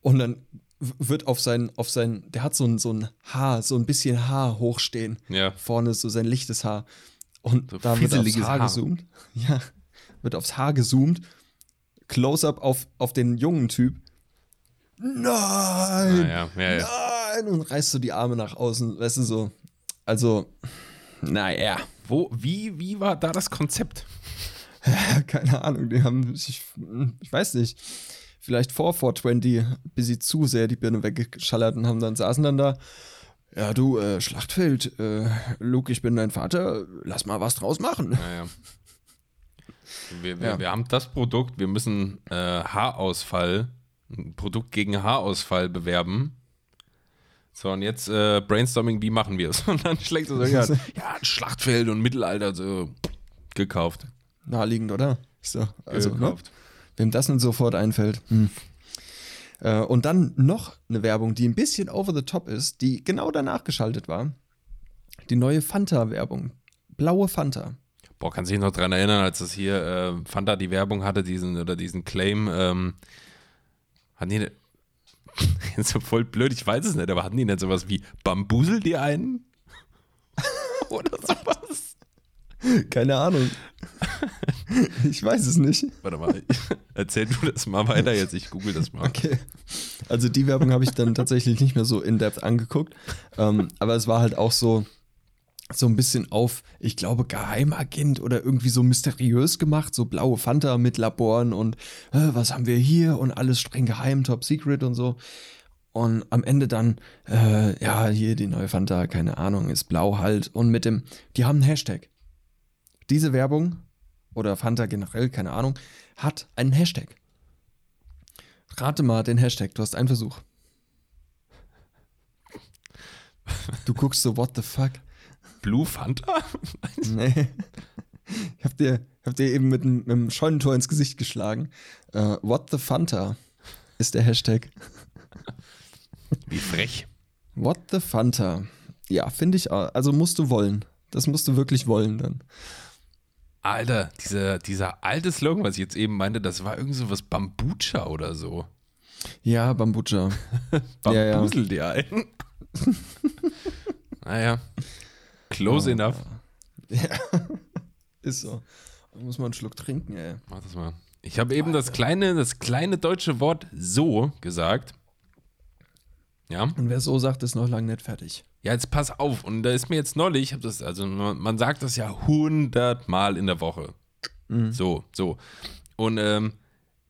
S2: und dann wird auf sein, auf sein, der hat so ein, so ein Haar, so ein bisschen Haar hochstehen.
S1: Ja.
S2: Vorne so sein lichtes Haar. Und
S1: So
S2: da wird aufs Haar,
S1: Haar.
S2: gezoomt. Ja, wird aufs Haar gezoomt. Close-up auf, auf den jungen Typ. Nein!
S1: Ah, ja, ja, ja.
S2: Nein! Und reißt so die Arme nach außen, weißt du so. Also, naja.
S1: Wo, wie, wie war da das Konzept?
S2: Keine Ahnung, die haben, ich, ich weiß nicht, vielleicht vor 420 bis sie zu sehr die Birne weggeschallert und haben dann saßen dann da. Ja, du, äh, Schlachtfeld, äh, Luke, ich bin dein Vater, lass mal was draus machen.
S1: Ja, ja. Wir, wir,
S2: Ja.
S1: wir haben das Produkt, wir müssen äh, Haarausfall, ein Produkt gegen Haarausfall bewerben. So, und jetzt äh, Brainstorming, wie machen wir es? Und dann schlägt er so, ja, ja, ein Schlachtfeld und Mittelalter, so gekauft.
S2: Naheliegend, oder? So, also, ne? Wem das nicht sofort einfällt. Hm. Äh, und dann noch eine Werbung, die ein bisschen over the top ist, die genau danach geschaltet war. Die neue Fanta-Werbung. Blaue Fanta.
S1: Boah, kannst du dich noch dran erinnern, als das hier äh, Fanta die Werbung hatte, diesen oder diesen Claim, ähm, hatten die ne- jetzt so voll blöd, ich weiß es nicht, aber hatten die nicht sowas wie Bambusel die einen? oder sowas?
S2: Keine Ahnung. ich weiß es nicht.
S1: Warte mal, erzähl du das mal weiter jetzt, ich google das mal.
S2: Okay. Also die Werbung habe ich dann tatsächlich nicht mehr so in-depth angeguckt. Ähm, aber es war halt auch so, so ein bisschen auf, ich glaube, Geheimagent oder irgendwie so mysteriös gemacht, so blaue Fanta mit Laboren und äh, was haben wir hier und alles streng geheim, top secret und so. Und am Ende dann, äh, ja, hier die neue Fanta, keine Ahnung, ist blau halt. Und mit dem, die haben einen Hashtag. Diese Werbung oder Fanta generell, keine Ahnung, hat einen Hashtag. Rate mal den Hashtag, du hast einen Versuch. Du guckst so, what the fuck?
S1: Blue Fanta?
S2: Nee. Ich hab dir, hab dir eben mit, dem Scheunentor ins Gesicht geschlagen. Äh, what the Fanta ist der Hashtag.
S1: Wie frech.
S2: What the Fanta. Ja, finde ich, auch. also musst du wollen. Das musst du wirklich wollen dann.
S1: Alter, dieser, dieser alte Slogan, was ich jetzt eben meinte, das war irgend so was Bambucha oder so.
S2: Ja, Bambucha. Ja, ja.
S1: Bambusel die einen. naja. Close enough.
S2: Ist so. Da muss man einen Schluck trinken, ey.
S1: Mach das mal. Ich habe eben das kleine, das kleine deutsche Wort so gesagt. Ja.
S2: Und wer so sagt, ist noch lange nicht fertig.
S1: Ja, jetzt pass auf. Und da ist mir jetzt neulich, ich habe das, also man, sagt das ja hundertmal in der Woche. So, so. Und ähm,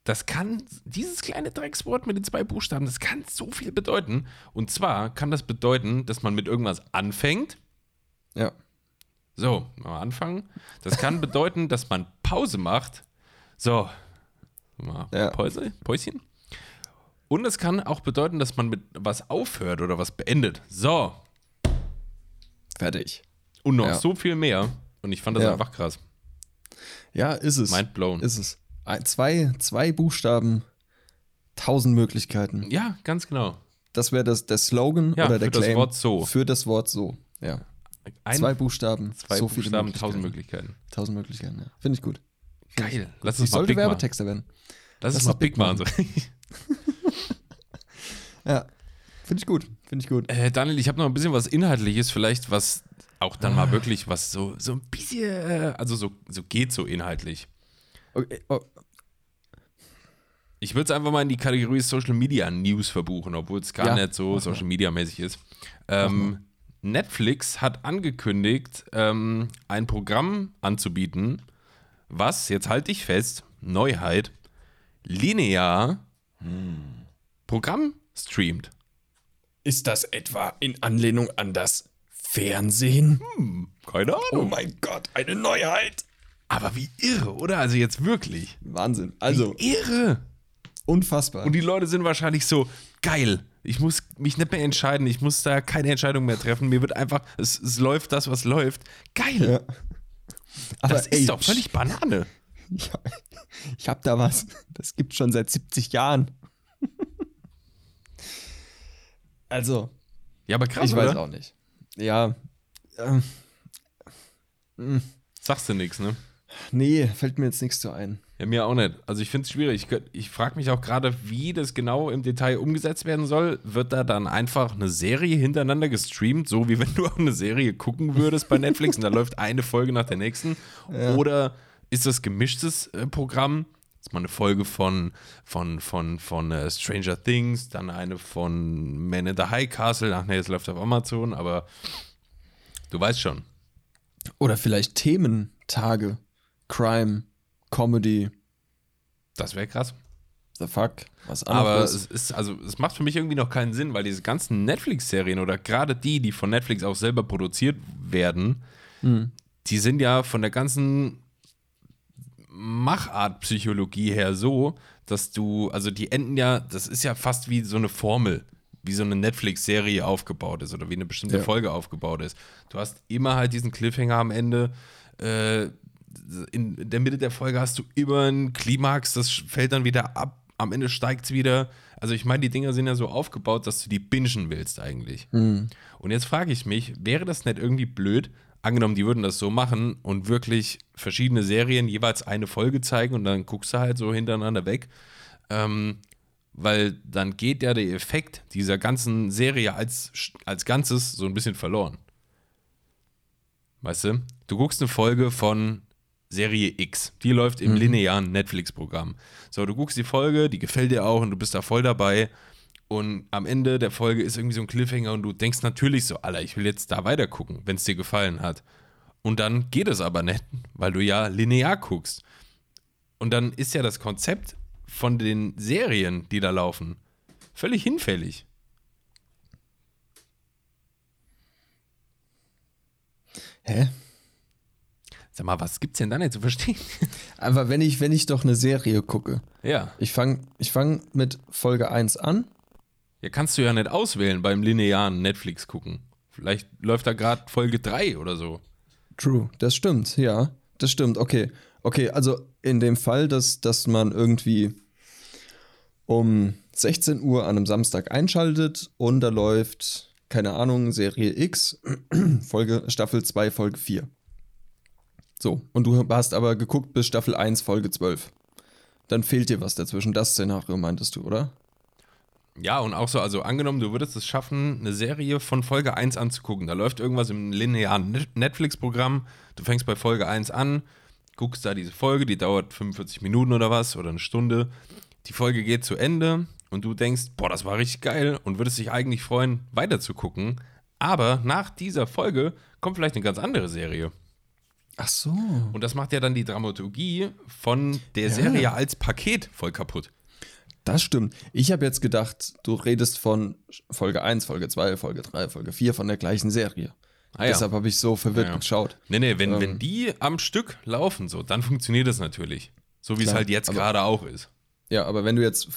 S1: das kann, dieses kleine Dreckswort mit den zwei Buchstaben, das kann so viel bedeuten. Und zwar kann das bedeuten, dass man mit irgendwas anfängt.
S2: Ja.
S1: So, mal anfangen. Das kann bedeuten, dass man Pause macht. So, mal
S2: Ja.
S1: Pause, Päuschen. Und es kann auch bedeuten, dass man mit was aufhört oder was beendet. So,
S2: Fertig.
S1: und noch
S2: Ja.
S1: so viel mehr. Und ich fand das
S2: Ja.
S1: einfach krass.
S2: Ja, ist es.
S1: Mind blown.
S2: Ist es. Ein, zwei, zwei Buchstaben, tausend Möglichkeiten.
S1: Ja, ganz genau.
S2: Das wäre das, der Slogan
S1: Ja,
S2: oder der
S1: für das
S2: Claim
S1: Wort so.
S2: für das Wort so. Ja.
S1: Ein,
S2: zwei Buchstaben,
S1: zwei
S2: so
S1: Buchstaben,
S2: Möglichkeiten.
S1: tausend Möglichkeiten.
S2: Tausend Möglichkeiten, ja. Finde ich gut.
S1: Geil. Lass
S2: Ich
S1: uns mal
S2: sollte
S1: big machen.
S2: Werbetexter werden.
S1: Lass
S2: lass
S1: uns mal big
S2: big
S1: machen.
S2: Ja. Finde ich gut. Finde ich gut.
S1: Äh, Daniel, ich habe noch ein bisschen was Inhaltliches, vielleicht was auch dann mal wirklich was so, so ein bisschen, äh, also so, so geht so inhaltlich.
S2: Okay. Oh,
S1: Ich würde es einfach mal in die Kategorie Social Media News verbuchen, obwohl es gar
S2: Ja,
S1: nicht so. Social Media mäßig ist. Ähm, Netflix hat angekündigt, ähm, ein Programm anzubieten, was, jetzt halte ich fest, Neuheit, linear Programm streamt.
S2: Ist das etwa in Anlehnung an das Fernsehen?
S1: Keine
S2: Oh
S1: Ahnung.
S2: mein Gott, eine Neuheit.
S1: Aber wie irre, oder? Also jetzt wirklich.
S2: Wahnsinn. Also,
S1: Wie irre.
S2: unfassbar.
S1: Und die Leute sind wahrscheinlich so, geil, ich muss mich nicht mehr entscheiden, ich muss da keine Entscheidung mehr treffen, mir wird einfach, es, es läuft das, was läuft. Geil.
S2: ja. Aber
S1: das ist doch völlig Banane.
S2: Ich, ich hab da was. Das gibt schon seit 70 Jahren. Also,
S1: Ja, aber krass,
S2: ich weiß
S1: oder?
S2: auch nicht. Ja. Ähm,
S1: Sagst du nichts, ne?
S2: nee, fällt mir jetzt nichts zu ein.
S1: Ja, mir auch nicht. Also ich finde es schwierig. Ich, ich frage mich auch gerade, wie das genau im Detail umgesetzt werden soll. Wird da dann einfach eine Serie hintereinander gestreamt, so wie wenn du auch eine Serie gucken würdest bei Netflix und da läuft eine Folge nach der nächsten? Oder ist das gemischtes äh, Programm? Ist mal eine Folge von, von, von, von äh, Stranger Things, dann eine von Man in the High Castle. Ach nee, es läuft auf Amazon, aber du weißt schon.
S2: Oder vielleicht Thementage. Crime, Comedy,
S1: Das wäre krass.
S2: the fuck, was auch
S1: Aber es
S2: ist.
S1: also, es macht für mich irgendwie noch keinen Sinn, weil diese ganzen Netflix-Serien oder gerade die, die von Netflix auch selber produziert werden, die sind ja von der ganzen Machart-Psychologie her so, dass du, also die enden ja, das ist ja fast wie so eine Formel, wie so eine Netflix-Serie aufgebaut ist oder wie eine bestimmte
S2: Ja.
S1: Folge aufgebaut ist. Du hast immer halt diesen Cliffhanger am Ende. Äh, in der Mitte der Folge hast du immer einen Klimax, das fällt dann wieder ab, am Ende steigt es wieder. Also ich meine, die Dinger sind ja so aufgebaut, dass du die bingen willst eigentlich. Und jetzt frage ich mich, wäre das nicht irgendwie blöd, angenommen, die würden das so machen und wirklich verschiedene Serien jeweils eine Folge zeigen und dann guckst du halt so hintereinander weg. Ähm, weil dann geht ja der Effekt dieser ganzen Serie als, als Ganzes so ein bisschen verloren. Weißt du? Du guckst eine Folge von Serie X. Die läuft im linearen Netflix-Programm. So, du guckst die Folge, die gefällt dir auch und du bist da voll dabei. Und am Ende der Folge ist irgendwie so ein Cliffhanger und du denkst natürlich so, Alter, ich will jetzt da weiter gucken, wenn es dir gefallen hat. Und dann geht es aber nicht, weil du ja linear guckst. Und dann ist ja das Konzept von den Serien, die da laufen, völlig hinfällig.
S2: Hä?
S1: Sag mal, was gibt's denn da nicht zu verstehen?
S2: Aber wenn ich, wenn ich doch eine Serie gucke,
S1: ja.
S2: ich fange ich fang mit Folge 1 an.
S1: Ja, kannst du ja nicht auswählen beim linearen Netflix gucken. Vielleicht läuft da gerade Folge 3 oder so.
S2: True, das stimmt, ja. Das stimmt, okay. Okay, also in dem Fall, dass, dass man irgendwie um 16 Uhr an einem Samstag einschaltet und da läuft, keine Ahnung, Serie X, Folge, Staffel 2, Folge 4. So, und du hast aber geguckt bis Staffel 1, Folge 12. Dann fehlt dir was dazwischen. Das Szenario meintest du, oder?
S1: Ja, und auch so, also angenommen, du würdest es schaffen, eine Serie von Folge 1 anzugucken. Da läuft irgendwas im linearen Net- Netflix-Programm. Du fängst bei Folge 1 an, guckst da diese Folge, die dauert 45 Minuten oder was oder eine Stunde. Die Folge geht zu Ende und du denkst, boah, das war richtig geil und würdest dich eigentlich freuen, weiter zu gucken. Aber nach dieser Folge kommt vielleicht eine ganz andere Serie.
S2: Ach so.
S1: Und das macht ja dann die Dramaturgie von der Serie als Paket voll kaputt.
S2: Das stimmt. Ich habe jetzt gedacht, du redest von Folge 1, Folge 2, Folge 3, Folge 4 von der gleichen Serie.
S1: Ah, ja.
S2: Deshalb habe ich so verwirrt
S1: Ja, ja.
S2: geschaut.
S1: Nee, nee, wenn,
S2: Ähm.
S1: wenn die am Stück laufen, so, dann funktioniert das natürlich. So wie es halt jetzt gerade auch ist.
S2: Ja, aber wenn du jetzt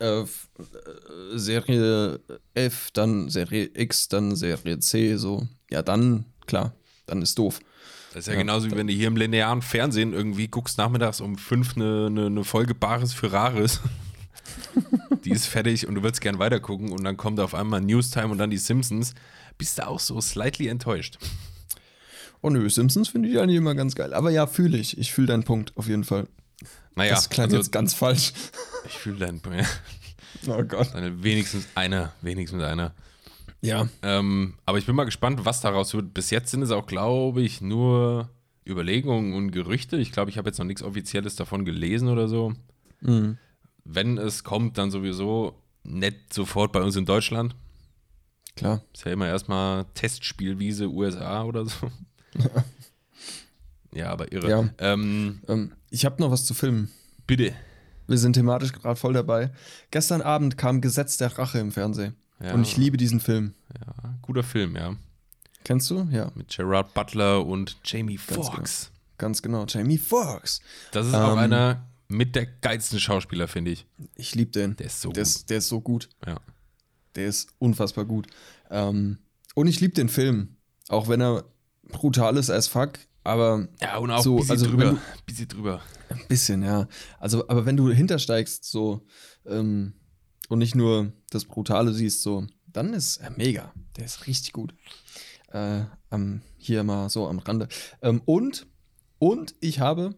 S2: äh, äh, Serie F, dann Serie X, dann Serie C, so, ja, dann, klar, dann ist doof.
S1: Das ist ja, genauso wie wenn du hier im linearen Fernsehen irgendwie guckst, nachmittags um fünf eine, eine, eine Folge Bares für Rares. Die ist fertig und du würdest gern weitergucken und dann kommt auf einmal Newstime und dann die Simpsons. Bist du auch so slightly enttäuscht.
S2: Oh nö, Simpsons finde ich eigentlich immer ganz geil. Aber ja, fühle ich. Ich fühle deinen Punkt auf jeden Fall.
S1: Naja,
S2: das klang
S1: also,
S2: jetzt ganz falsch.
S1: ich fühle deinen
S2: Oh Gott.
S1: Wenigstens einer, wenigstens einer.
S2: Ja,
S1: Ähm, aber ich bin mal gespannt, was daraus wird. Bis jetzt sind es auch, glaube ich, nur Überlegungen und Gerüchte. Ich glaube, ich habe jetzt noch nichts Offizielles davon gelesen oder so.
S2: Mhm.
S1: Wenn es kommt, dann sowieso nicht sofort bei uns in Deutschland.
S2: klar.
S1: Ist ja immer erstmal Testspielwiese USA oder so. ja, aber irre.
S2: Ja.
S1: Ähm,
S2: Ähm, ich habe noch was zu filmen.
S1: bitte.
S2: Wir sind thematisch gerade voll dabei. Gestern Abend kam Gesetz der Rache im Fernsehen.
S1: Ja.
S2: Und ich liebe diesen Film.
S1: Ja, guter Film, ja.
S2: Kennst du? Ja,
S1: Mit Gerard Butler und Jamie
S2: Ganz
S1: Foxx.
S2: ganz genau. Jamie Foxx.
S1: Das ist auch
S2: Ähm,
S1: einer mit der geilsten Schauspieler, finde ich.
S2: Ich liebe den.
S1: Der ist so
S2: der
S1: gut.
S2: Ist, der ist so gut.
S1: Ja.
S2: Der ist unfassbar gut. Ähm, und ich liebe den Film. Auch wenn er brutal ist as fuck. Aber
S1: Ja, und auch
S2: So,
S1: ein bisschen
S2: also
S1: drüber.
S2: wenn
S1: bisschen drüber.
S2: Ein bisschen, ja. Also, aber wenn du hintersteigst, so, ähm, und nicht nur das Brutale siehst, so, dann ist er mega. Der ist richtig gut. Äh, am, hier mal so am Rande. Ähm, und, und ich habe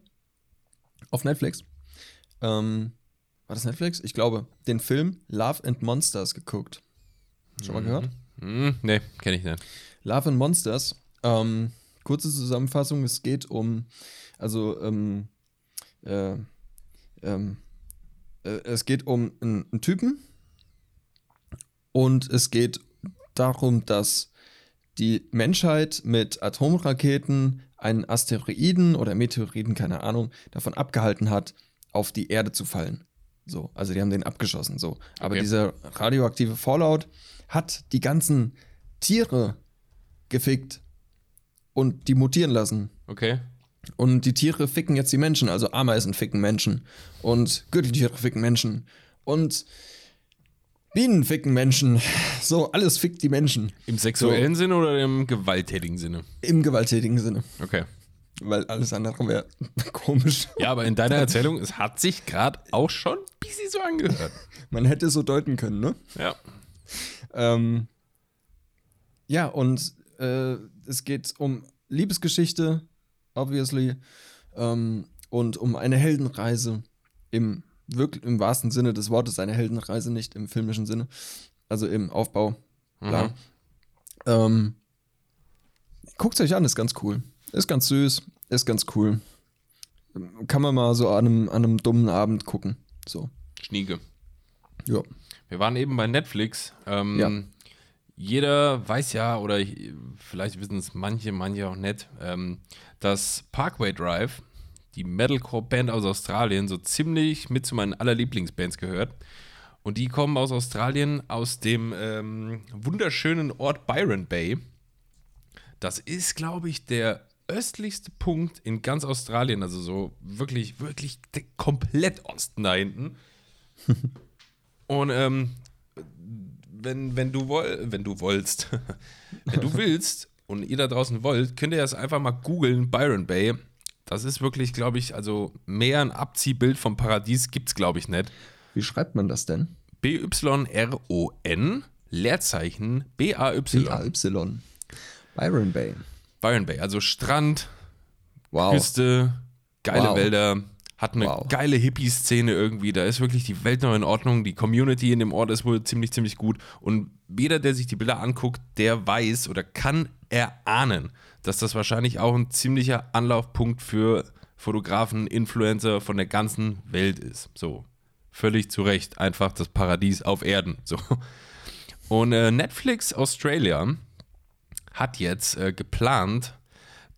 S2: auf Netflix, ähm, war das Netflix? Ich glaube, den Film Love and Monsters geguckt. Schon mal gehört?
S1: Hm, nee, kenne ich nicht.
S2: Love and Monsters. Ähm, kurze Zusammenfassung: Es geht um, also, ähm, äh, ähm, äh, es geht um einen, einen Typen und es geht darum, dass die Menschheit mit Atomraketen einen Asteroiden oder Meteoriten, keine Ahnung, davon abgehalten hat, auf die Erde zu fallen. So, also die haben den abgeschossen, so. Aber
S1: Okay.
S2: dieser radioaktive Fallout hat die ganzen Tiere gefickt und die mutieren lassen.
S1: Okay.
S2: Und die Tiere ficken jetzt die Menschen, also Ameisen ficken Menschen und Gürteltiere ficken Menschen und Bienen ficken Menschen. So, alles fickt die Menschen.
S1: Im sexuellen Sinne oder im gewalttätigen Sinne?
S2: Im gewalttätigen Sinne.
S1: Okay.
S2: Weil alles andere wäre komisch.
S1: Ja, aber in deiner Erzählung, es hat sich gerade auch schon ein bisschen so angehört.
S2: Man hätte es so deuten können, ne?
S1: Ja.
S2: Ähm, ja, und äh, es geht um Liebesgeschichte, obviously, ähm, und um eine Heldenreise im, wirklich, im wahrsten Sinne des Wortes, eine Heldenreise, nicht im filmischen Sinne, also im Aufbau.
S1: Mhm.
S2: Ähm, Guckt euch an, ist ganz cool. Ist ganz süß, ist ganz cool. Kann man mal so an einem, an einem dummen Abend gucken. So.
S1: Schnieke.
S2: Ja.
S1: Wir waren eben bei Netflix. Ähm,
S2: Ja.
S1: Jeder weiß ja, oder ich- vielleicht wissen es manche, manche auch nicht, ähm, dass Parkway Drive, die Metalcore-Band aus Australien, so ziemlich mit zu meinen allerlieblingsbands gehört. Und die kommen aus Australien, aus dem ähm, wunderschönen Ort Byron Bay. Das ist, glaube ich, der östlichste Punkt in ganz Australien. Also so wirklich, wirklich komplett Osten da hinten. Und ähm, wenn, wenn du woll, wenn du wollst, wenn du willst und ihr da draußen wollt, könnt ihr das einfach mal googeln, Byron Bay. Das ist wirklich, glaube ich, also mehr ein Abziehbild vom Paradies gibt es, glaube ich, nicht.
S2: Wie schreibt man das denn?
S1: B-Y-R-O-N, Leerzeichen B-A-Y.
S2: B-A-Y. Byron Bay.
S1: Byron Bay, also Strand,
S2: Wow.
S1: Küste, geile
S2: Wow.
S1: Wälder, hat eine
S2: Wow.
S1: geile Hippie-Szene irgendwie. Da ist wirklich die Welt noch in Ordnung. Die Community in dem Ort ist wohl ziemlich, ziemlich gut. Und jeder, der sich die Bilder anguckt, der weiß oder kann erahnen, dass das wahrscheinlich auch ein ziemlicher Anlaufpunkt für Fotografen, Influencer von der ganzen Welt ist. So, völlig zu Recht. Einfach das Paradies auf Erden. So. Und äh, Netflix Australia hat jetzt äh, geplant,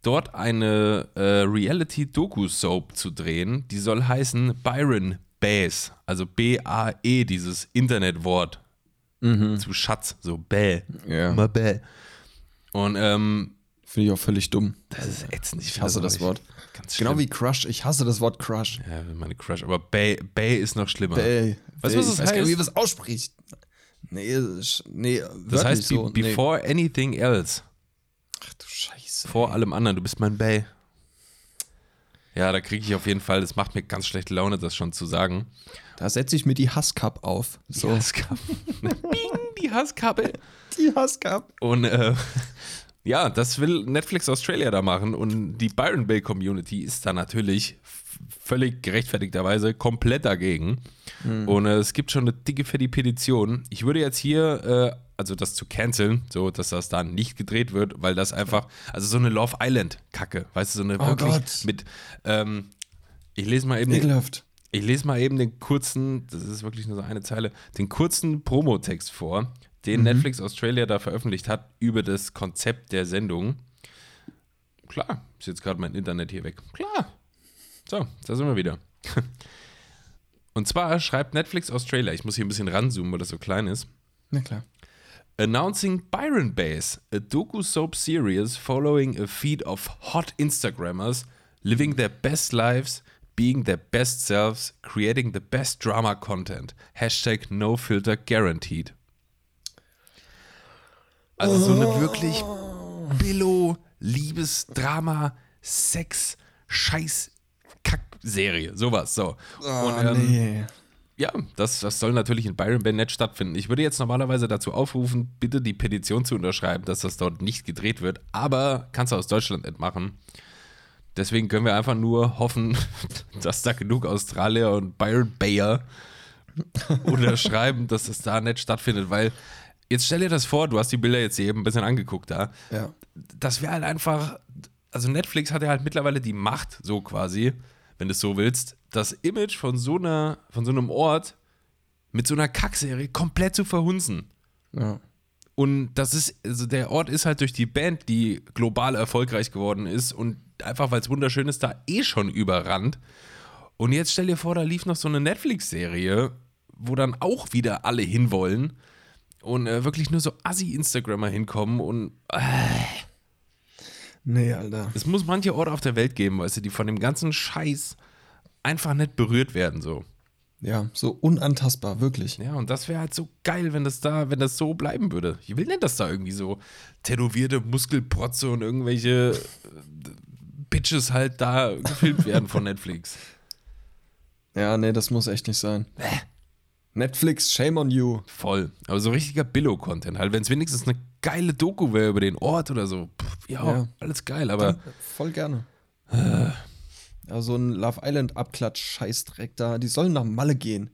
S1: dort eine äh, Reality-Doku-Soap zu drehen. Die soll heißen Byron Baes, also B-A-E, dieses Internetwort zu Schatz, so Bäh.
S2: Ja.
S1: Immer Bäh. Und ähm,
S2: Finde ich auch völlig dumm.
S1: das ist ätzend.
S2: Ich hasse das Wort.
S1: Ganz
S2: Genau wie Crush. Ich hasse das Wort Crush.
S1: Ja, meine Crush. Aber Bay, Bay ist noch schlimmer.
S2: Ey,
S1: Weißt du, was das
S2: weiß gar
S1: heißt?
S2: wie man es ausspricht. Nee, nee,
S1: Das heißt,
S2: so.
S1: be before anything else.
S2: Scheiße.
S1: Vor allem anderen. Du bist mein Bay. Ja, da kriege ich auf jeden Fall, das macht mir ganz schlechte Laune, das schon zu sagen.
S2: Da setze ich mir die Hasscup auf.
S1: Die
S2: So.
S1: Hasskappe. Bing, die Hasskappe.
S2: Die Hasscup.
S1: Und äh, ja, das will Netflix Australia da machen. Und die Byron Bay Community ist da natürlich völlig gerechtfertigterweise komplett dagegen. Und äh, es gibt schon eine dicke, fette Petition. Ich würde jetzt hier, äh, also das zu canceln, so dass das da nicht gedreht wird, weil das einfach, also so eine Love Island-Kacke, weißt du, so eine
S2: Oh
S1: wirklich
S2: Gott.
S1: mit, ähm, ich lese mal eben
S2: Ekelhaft.
S1: ich lese mal eben den kurzen, das ist wirklich nur so eine Zeile, den kurzen Promotext vor, den Netflix Australia da veröffentlicht hat über das Konzept der Sendung. Klar, ist jetzt gerade mein Internet hier weg. Klar. So, da sind wir wieder. Und zwar schreibt Netflix Australia, ich muss hier ein bisschen ranzoomen, weil das so klein ist.
S2: Na klar.
S1: Announcing Byron Base, a docu-soap series following a feed of hot Instagrammers living their best lives, being their best selves, creating the best drama content. Hashtag no filter guaranteed. Also so eine wirklich Billo, Liebesdrama, Sex, Scheiß, Kack-Serie. Sowas, so.
S2: Oh,
S1: Und, ähm,
S2: nee.
S1: Ja, das, das soll natürlich in Byron Bay nicht stattfinden. Ich würde jetzt normalerweise dazu aufrufen, bitte die Petition zu unterschreiben, dass das dort nicht gedreht wird, aber kannst du aus Deutschland nicht machen. Deswegen können wir einfach nur hoffen, dass da genug Australier und Byron Bayer unterschreiben, dass das da nicht stattfindet, weil jetzt stell dir das vor, du hast die Bilder jetzt eben ein bisschen angeguckt da.
S2: Ja.
S1: Das wäre halt einfach, also Netflix hat ja halt mittlerweile die Macht, so quasi, wenn du es so willst, das Image von so einer, von so einem Ort mit so einer Kackserie komplett zu verhunzen.
S2: ja.
S1: Und das ist, also der Ort ist halt durch die Band, die global erfolgreich geworden ist und einfach weil es wunderschön ist, da eh schon überrannt. Und jetzt stell dir vor, da lief noch so eine Netflix-Serie, wo dann auch wieder alle hinwollen und äh, wirklich nur so Assi-Instagrammer hinkommen und
S2: Nee, Alter.
S1: es muss manche Orte auf der Welt geben, weißt du, die von dem ganzen Scheiß einfach nicht berührt werden, so.
S2: Ja, so unantastbar, wirklich.
S1: Ja, und das wäre halt so geil, wenn das da, wenn das so bleiben würde. Ich will nicht, dass da irgendwie so tätowierte Muskelprotze und irgendwelche äh, Bitches halt da gefilmt werden von Netflix.
S2: Ja, nee, das muss echt nicht sein. Netflix, shame on you.
S1: Voll. Aber so richtiger Billo-Content. Halt, wenn es wenigstens eine geile Doku wäre über den Ort oder so. Pff, ja,
S2: Ja.
S1: alles geil, aber
S2: Voll gerne. Ja, so ein Love Island Abklatsch Scheißdreck da, die sollen nach Malle gehen.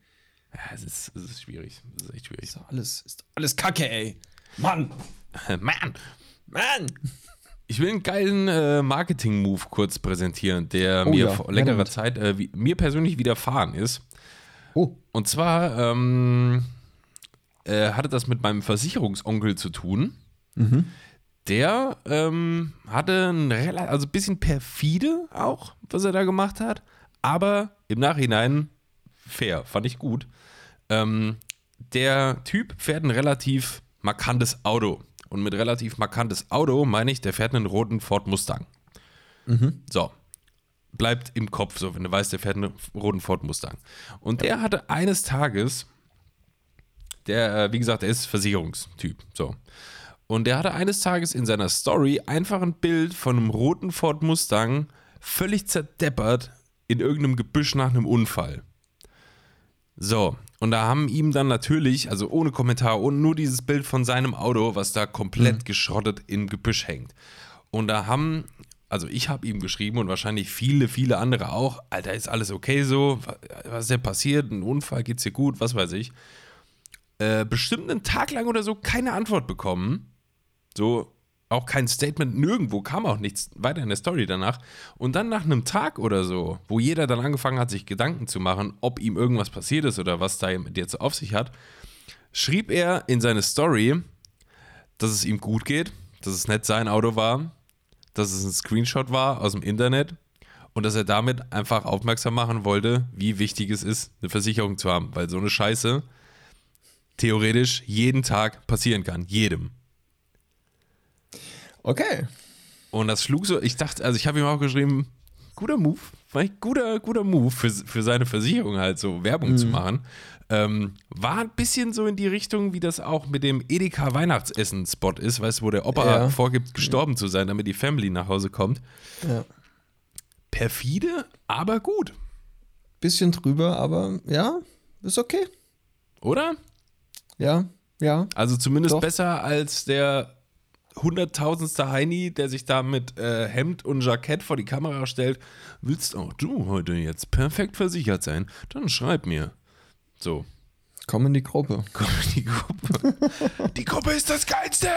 S1: ja, es, ist, es ist schwierig. Es ist echt schwierig.
S2: Ist alles, ist alles Kacke, ey. Mann,
S1: Man!
S2: Mann.
S1: Ich will einen geilen äh, Marketing-Move kurz präsentieren, der
S2: Oh
S1: mir
S2: ja,
S1: vor längerer. Zeit äh, wie, mir persönlich widerfahren ist.
S2: Oh,
S1: Und zwar ähm, äh, hatte das mit meinem Versicherungsonkel zu tun. Der ähm, hatte ein also ein bisschen perfide auch, was er da gemacht hat, aber im Nachhinein fair, fand ich gut. Ähm, der Typ fährt ein relativ markantes Auto. Und mit relativ markantes Auto meine ich, der fährt einen roten Ford Mustang. So, bleibt im Kopf so, wenn du weißt, der fährt einen roten Ford Mustang. Und der hatte eines Tages, der, äh, wie gesagt, der ist Versicherungstyp, so. Und der hatte eines Tages in seiner Story einfach ein Bild von einem roten Ford Mustang, völlig zerdeppert in irgendeinem Gebüsch nach einem Unfall. So, und da haben ihm dann natürlich, also ohne Kommentar und nur dieses Bild von seinem Auto, was da komplett geschrottet im Gebüsch hängt. Und da haben, also ich habe ihm geschrieben und wahrscheinlich viele, viele andere auch, Alter, ist alles okay so? Wa- Was ist denn passiert? Ein Unfall, geht's dir gut? Was weiß ich. Äh, bestimmt einen Tag lang oder so keine Antwort bekommen. So, auch kein Statement nirgendwo, kam auch nichts weiter in der Story danach. Und dann nach einem Tag oder so, wo jeder dann angefangen hat, sich Gedanken zu machen, ob ihm irgendwas passiert ist oder was da jetzt auf sich hat, schrieb er in seine Story, dass es ihm gut geht, dass es nicht sein Auto war, dass es ein Screenshot war aus dem Internet und dass er damit einfach aufmerksam machen wollte, wie wichtig es ist, eine Versicherung zu haben, weil so eine Scheiße theoretisch jeden Tag passieren kann. Jedem.
S2: Okay.
S1: Und das schlug so, ich dachte, also ich habe ihm auch geschrieben, guter Move, war ein guter, guter Move für, für seine Versicherung halt so Werbung
S2: Mhm.
S1: zu machen. Ähm, war ein bisschen so in die Richtung, wie das auch mit dem Edeka Weihnachtsessen-Spot ist, weißt du, wo der Opa
S2: Ja.
S1: vorgibt, gestorben zu sein, damit die Family nach Hause kommt.
S2: Ja.
S1: Perfide, aber gut,
S2: Bisschen drüber, aber ja, ist okay.
S1: oder?
S2: Ja, ja.
S1: Also zumindest
S2: Doch.
S1: besser als der hunderttausendste Heini, der sich da mit äh, Hemd und Jackett vor die Kamera stellt. Willst auch du heute jetzt perfekt versichert sein? Dann schreib mir. So,
S2: Komm in die Gruppe.
S1: komm in die Gruppe. die Gruppe ist das Geilste.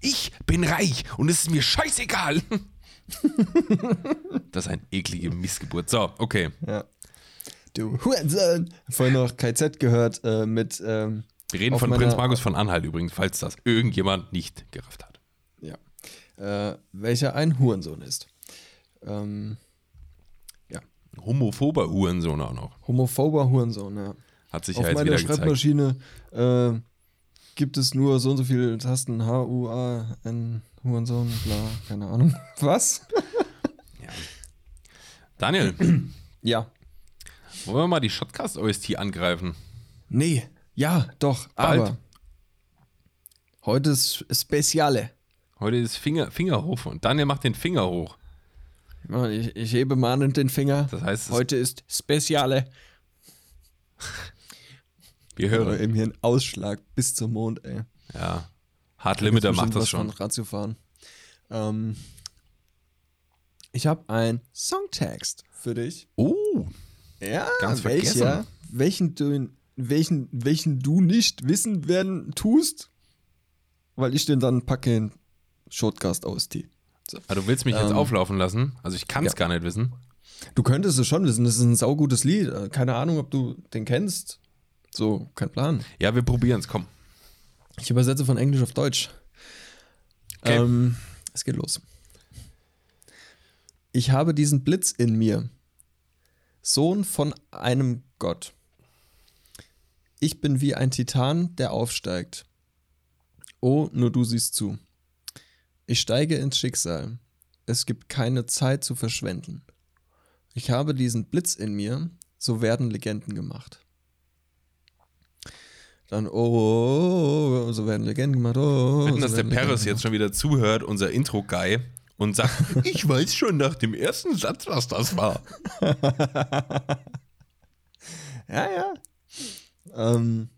S1: Ich bin reich und es ist mir scheißegal. das ist ein eklige Missgeburt. So, okay.
S2: Ja. Du Hurensohn. Vorhin noch KZ gehört äh, mit, ähm,
S1: Wir reden von
S2: meiner-
S1: Prinz Markus von Anhalt übrigens, falls das irgendjemand nicht gerafft hat.
S2: ja, äh, welcher ein Hurensohn ist. Ähm,
S1: Homophober Hurensohn auch noch.
S2: homophober Hurensohn, ja.
S1: Hat sich
S2: Auf
S1: ja jetzt
S2: meiner
S1: wieder gezeigt.
S2: Schreibmaschine äh, gibt es nur so und so viele Tasten H-U-A-N Hurensohn, bla, keine Ahnung. Was?
S1: Daniel,
S2: Ja.
S1: wollen wir mal die Shotcast OST angreifen?
S2: Nee, ja, doch,
S1: Bald.
S2: aber heute ist Speziale.
S1: Heute ist Finger, Finger hoch und Daniel macht den Finger hoch.
S2: Ich, ich hebe mahnend den Finger.
S1: Das heißt,
S2: heute ist Speziale.
S1: Wir hören.
S2: eben hier ein Ausschlag bis zum Mond, ey.
S1: Ja. Hard Limiter macht das schon.
S2: Fahren. Ähm, ich habe einen Songtext für dich.
S1: Oh,
S2: Ja,
S1: Ganz
S2: welcher,
S1: vergessen.
S2: welchen du, welchen, welchen du nicht wissen werden tust, weil ich den dann packe in Shortcast OST.
S1: aber Ah, du willst mich jetzt
S2: Ähm,
S1: auflaufen lassen? Also ich kann es
S2: ja.
S1: gar nicht wissen.
S2: Du könntest es schon wissen, das ist ein saugutes Lied. Äh, Keine Ahnung, ob du den kennst. So, kein Plan.
S1: Ja, wir probieren es, komm.
S2: Ich übersetze von Englisch auf Deutsch.
S1: Okay.
S2: Ähm, es geht los. Ich habe diesen Blitz in mir, Sohn von einem Gott. Ich bin wie ein Titan, der aufsteigt. Oh, nur du siehst zu. Ich steige ins Schicksal. Es gibt keine Zeit zu verschwenden. Ich habe diesen Blitz in mir, so werden Legenden gemacht. Dann, oh, oh, oh, so werden Legenden gemacht. Oh,
S1: Wetten,
S2: so
S1: dass der Paris jetzt schon wieder zuhört, unser Intro-Guy, und sagt, ich weiß schon nach dem ersten Satz, was das war.
S2: Ja, ja. Ähm,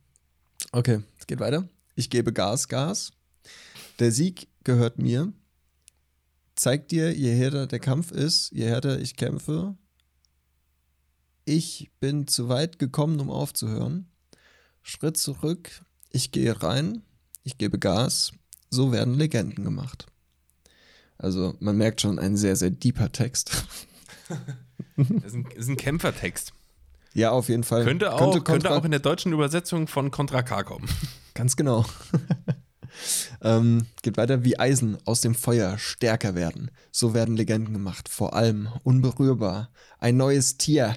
S2: okay, es geht weiter. Ich gebe Gas, Gas. Der Sieg gehört mir. Zeig dir, je härter der Kampf ist, je härter ich kämpfe. Ich bin zu weit gekommen, um aufzuhören. Schritt zurück. Ich gehe rein. Ich gebe Gas. So werden Legenden gemacht. Also, man merkt schon, ein sehr, sehr deeper Text.
S1: Das ist ein, ist ein Kämpfertext.
S2: Ja, auf jeden Fall.
S1: Könnte auch, könnte,
S2: Kontra-
S1: auch in der deutschen Übersetzung von Contra K kommen.
S2: Ganz genau. ähm, geht weiter wie Eisen aus dem Feuer stärker werden. So werden Legenden gemacht. Vor allem unberührbar. Ein neues Tier.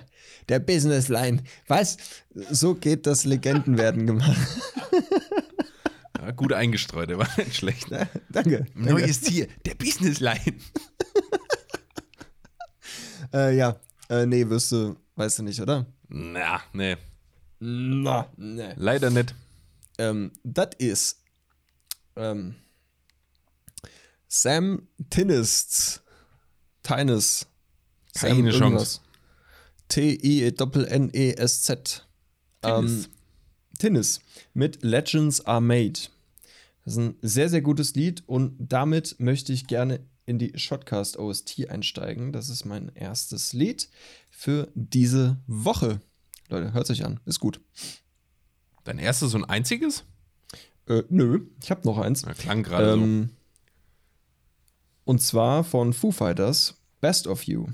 S2: Der Businessline. Was? So geht das Legendenwerden gemacht.
S1: Ja, gut eingestreut, der war nicht schlecht.
S2: danke. danke.
S1: Neues Tier, der Businessline.
S2: Äh, ja. Äh, nee, wirst du, weißt du nicht, oder?
S1: Na, nee,
S2: Na, nee.
S1: leider nicht.
S2: Ähm, das ist ähm, Sam Tinnists. Tinnis.
S1: Keine Chance.
S2: T-I-N-N-E-S-Z. Ähm,
S1: Tinnis.
S2: Tinnis mit Legends Are Made. Das ist ein sehr, sehr gutes Lied und damit möchte ich gerne in die Shotcast OST einsteigen. Das ist mein erstes Lied für diese Woche. Leute, hört sich an. Ist gut.
S1: Dein erstes und einziges?
S2: Äh, nö, ich habe noch eins.
S1: Na, klang gerade
S2: Ähm, Und zwar von Foo Fighters, Best of You.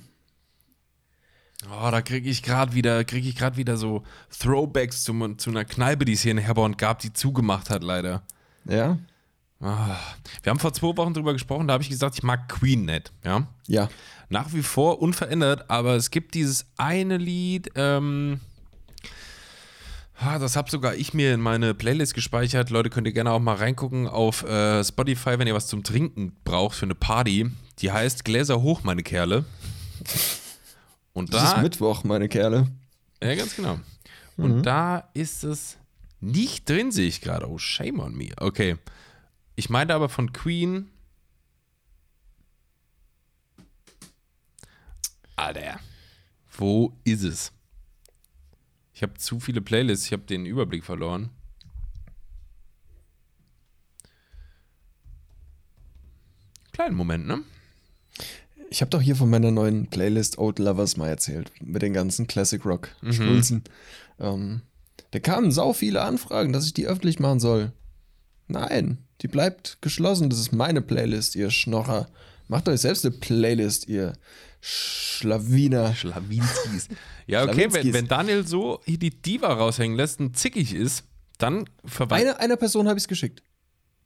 S1: so. Oh, da kriege ich gerade wieder, kriege ich gerade wieder so Throwbacks zum, zu einer Kneipe, die es hier in Herborn gab, die zugemacht hat, leider.
S2: Ja?
S1: Ah, wir haben vor zwei Wochen drüber gesprochen, da habe ich gesagt, ich mag Queen nicht. Ja.
S2: Ja.
S1: Nach wie vor unverändert, aber es gibt dieses eine Lied, ähm, ah, das habe sogar ich mir in meine Playlist gespeichert. Leute, könnt ihr gerne auch mal reingucken auf äh, Spotify, wenn ihr was zum Trinken braucht für eine Party. Die heißt Gläser hoch, meine Kerle. Und
S2: Das ist
S1: da,
S2: Mittwoch, meine Kerle.
S1: ja, ganz genau. Und da ist es nicht drin, sehe ich gerade. Oh, shame on me. Okay. Ich meinte aber von Queen. Alter. Wo ist es? Ich habe zu viele Playlists, ich habe den Überblick verloren. Kleinen Moment, ne?
S2: Ich habe doch hier von meiner neuen Playlist Old Lovers mal erzählt, mit den ganzen Classic Rock Schnulzen. Ähm, da kamen sau viele Anfragen, dass ich die öffentlich machen soll. Nein, die bleibt geschlossen. Das ist meine Playlist, ihr Schnorrer. Macht euch selbst eine Playlist, ihr Schlawiner.
S1: Schlawinskis. Ja, okay, wenn, wenn Daniel so hier die Diva raushängen lässt und zickig ist, dann verweist.
S2: Eine, einer Person habe ich es geschickt.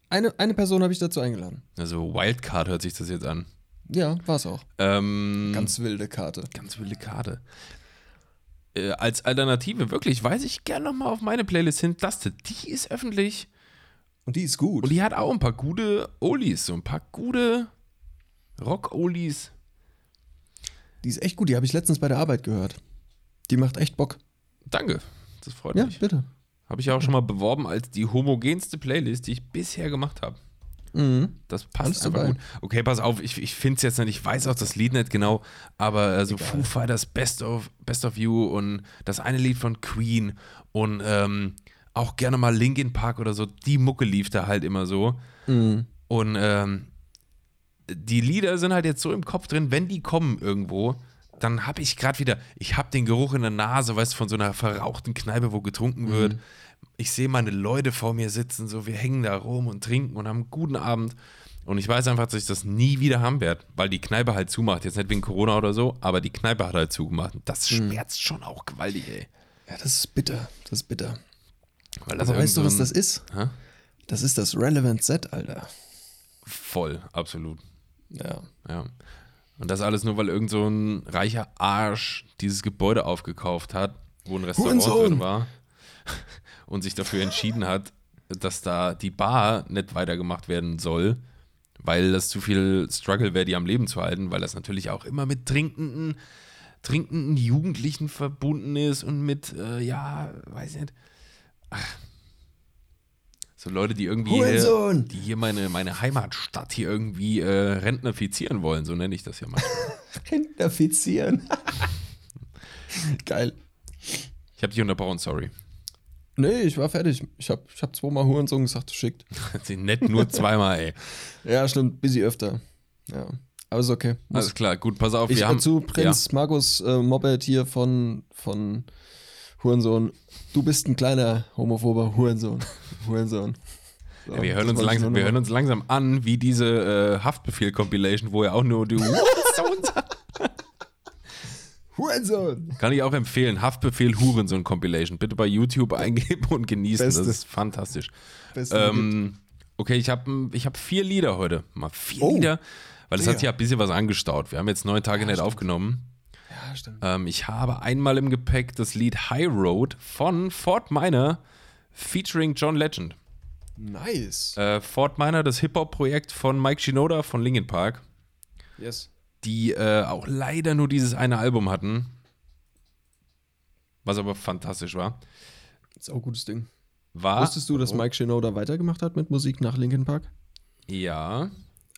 S2: Eine, eine Person habe ich dazu eingeladen.
S1: Also Wildcard hört sich das jetzt an.
S2: Ja, war es auch.
S1: Ähm,
S2: Ganz wilde Karte.
S1: ganz wilde Karte. Äh, als Alternative, wirklich, weise ich gerne nochmal auf meine Playlist hin. Laste, die ist öffentlich
S2: Und die ist gut.
S1: und die hat auch ein paar gute Olis, so ein paar gute Rock-Olis.
S2: Die ist echt gut. Die habe ich letztens bei der Arbeit gehört. Die macht echt Bock.
S1: Danke, das freut
S2: Ja,
S1: mich.
S2: bitte.
S1: Habe ich auch schon mal beworben als die homogenste Playlist, die ich bisher gemacht habe.
S2: Mhm.
S1: Das passt
S2: dabei.
S1: gut. Okay, pass auf, ich, ich finde es jetzt nicht, ich weiß auch das Lied nicht genau, aber äh, so Foo Fighters Best of, Best of You und das eine Lied von Queen und ähm, auch gerne mal Linkin Park oder so, die Mucke lief da halt immer so.
S2: Mhm.
S1: Und ähm, die Lieder sind halt jetzt so im Kopf drin, wenn die kommen irgendwo, dann habe ich gerade wieder, ich habe den Geruch in der Nase, weißt du, von so einer verrauchten Kneipe, wo getrunken wird. Ich sehe meine Leute vor mir sitzen, so wir hängen da rum und trinken und haben einen guten Abend. Und ich weiß einfach, dass ich das nie wieder haben werde, weil die Kneipe halt zumacht. Jetzt nicht wegen Corona oder so, aber die Kneipe hat halt zugemacht. Das schmerzt schon auch gewaltig, ey.
S2: Ja, das ist bitter. Das ist bitter.
S1: Weil das
S2: Aber weißt du, was das ist?
S1: Hä?
S2: Das ist das Relevant Set, Alter.
S1: Voll, absolut.
S2: Ja.
S1: Ja. Und das alles nur, weil irgend so ein reicher Arsch dieses Gebäude aufgekauft hat, wo ein Restaurant
S2: Hurensohn!
S1: drin war und sich dafür entschieden hat, dass da die Bar nicht weitergemacht werden soll, weil das zu viel Struggle wäre, die am Leben zu halten, weil das natürlich auch immer mit trinkenden, trinkenden Jugendlichen verbunden ist und mit, äh, ja, weiß ich nicht. Ach. So Leute, die irgendwie hier,
S2: Hurensohn!
S1: die hier meine, meine Heimatstadt hier irgendwie äh, rentnifizieren wollen, so nenne ich das ja mal.
S2: Rentnifizieren. Geil.
S1: Ich habe dich unterbrochen, sorry.
S2: Nee, ich war fertig. Ich habe ich hab zweimal Hurensohn gesagt, schickt.
S1: Nett nur zweimal, ey.
S2: Ja, stimmt. Busy öfter. Ja. Aber ist okay. Muss.
S1: Alles klar, gut, pass auf,
S2: ich
S1: wir haben.
S2: dazu Prinz Markus äh, Moped hier von, von Hurensohn. Du bist ein kleiner homophober Hurensohn. Hurensohn. So,
S1: Ja, wir, hören uns langsam, wir hören uns langsam an, wie diese äh, Haftbefehl-Compilation, wo ja auch nur du.
S2: Hurensohn!
S1: Kann ich auch empfehlen. Haftbefehl Hurensohn-Compilation. Bitte bei YouTube eingeben und genießen.
S2: Beste.
S1: Das ist fantastisch. Ähm, okay, ich habe ich hab vier Lieder heute. Mal vier
S2: Oh.
S1: Lieder. Weil es hat
S2: Ja.
S1: sich ja ein bisschen was angestaut. Wir haben jetzt neun Tage nicht aufgenommen.
S2: Ja, stimmt.
S1: Ähm, ich habe einmal im Gepäck das Lied High Road von Fort Minor featuring John Legend.
S2: Nice.
S1: Äh, Fort Minor, das Hip-Hop-Projekt von Mike Shinoda von Linkin Park,
S2: Yes.
S1: die äh, auch leider nur dieses eine Album hatten. Was aber fantastisch war.
S2: Ist auch ein gutes Ding.
S1: War.
S2: Wusstest du, dass Mike Shinoda weitergemacht hat mit Musik nach Linkin Park?
S1: Ja.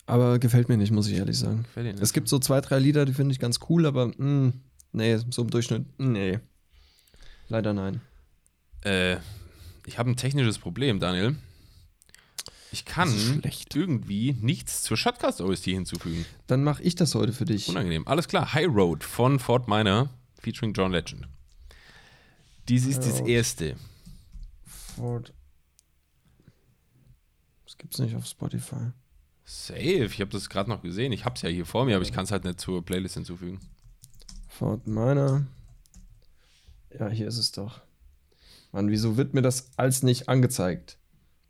S2: Aber gefällt mir nicht, muss ich ehrlich sagen. Es gibt so zwei, drei Lieder, die finde ich ganz cool, aber mh, nee, so im Durchschnitt, nee. Leider nein.
S1: Äh, ich habe ein technisches Problem, Daniel. Ich kann irgendwie nichts zur Shotcast OST hinzufügen.
S2: Dann mache ich das heute für dich.
S1: Unangenehm. Alles klar. High Road von Fort Minor featuring John Legend. Dies ist das erste.
S2: Ford. Das gibt's nicht auf Spotify.
S1: Safe. Ich habe das gerade noch gesehen. Ich habe es ja hier vor mir, aber ich kann es halt nicht zur Playlist hinzufügen.
S2: Ford Minor. Ja, hier ist es doch. Mann, wieso wird mir das als nicht angezeigt?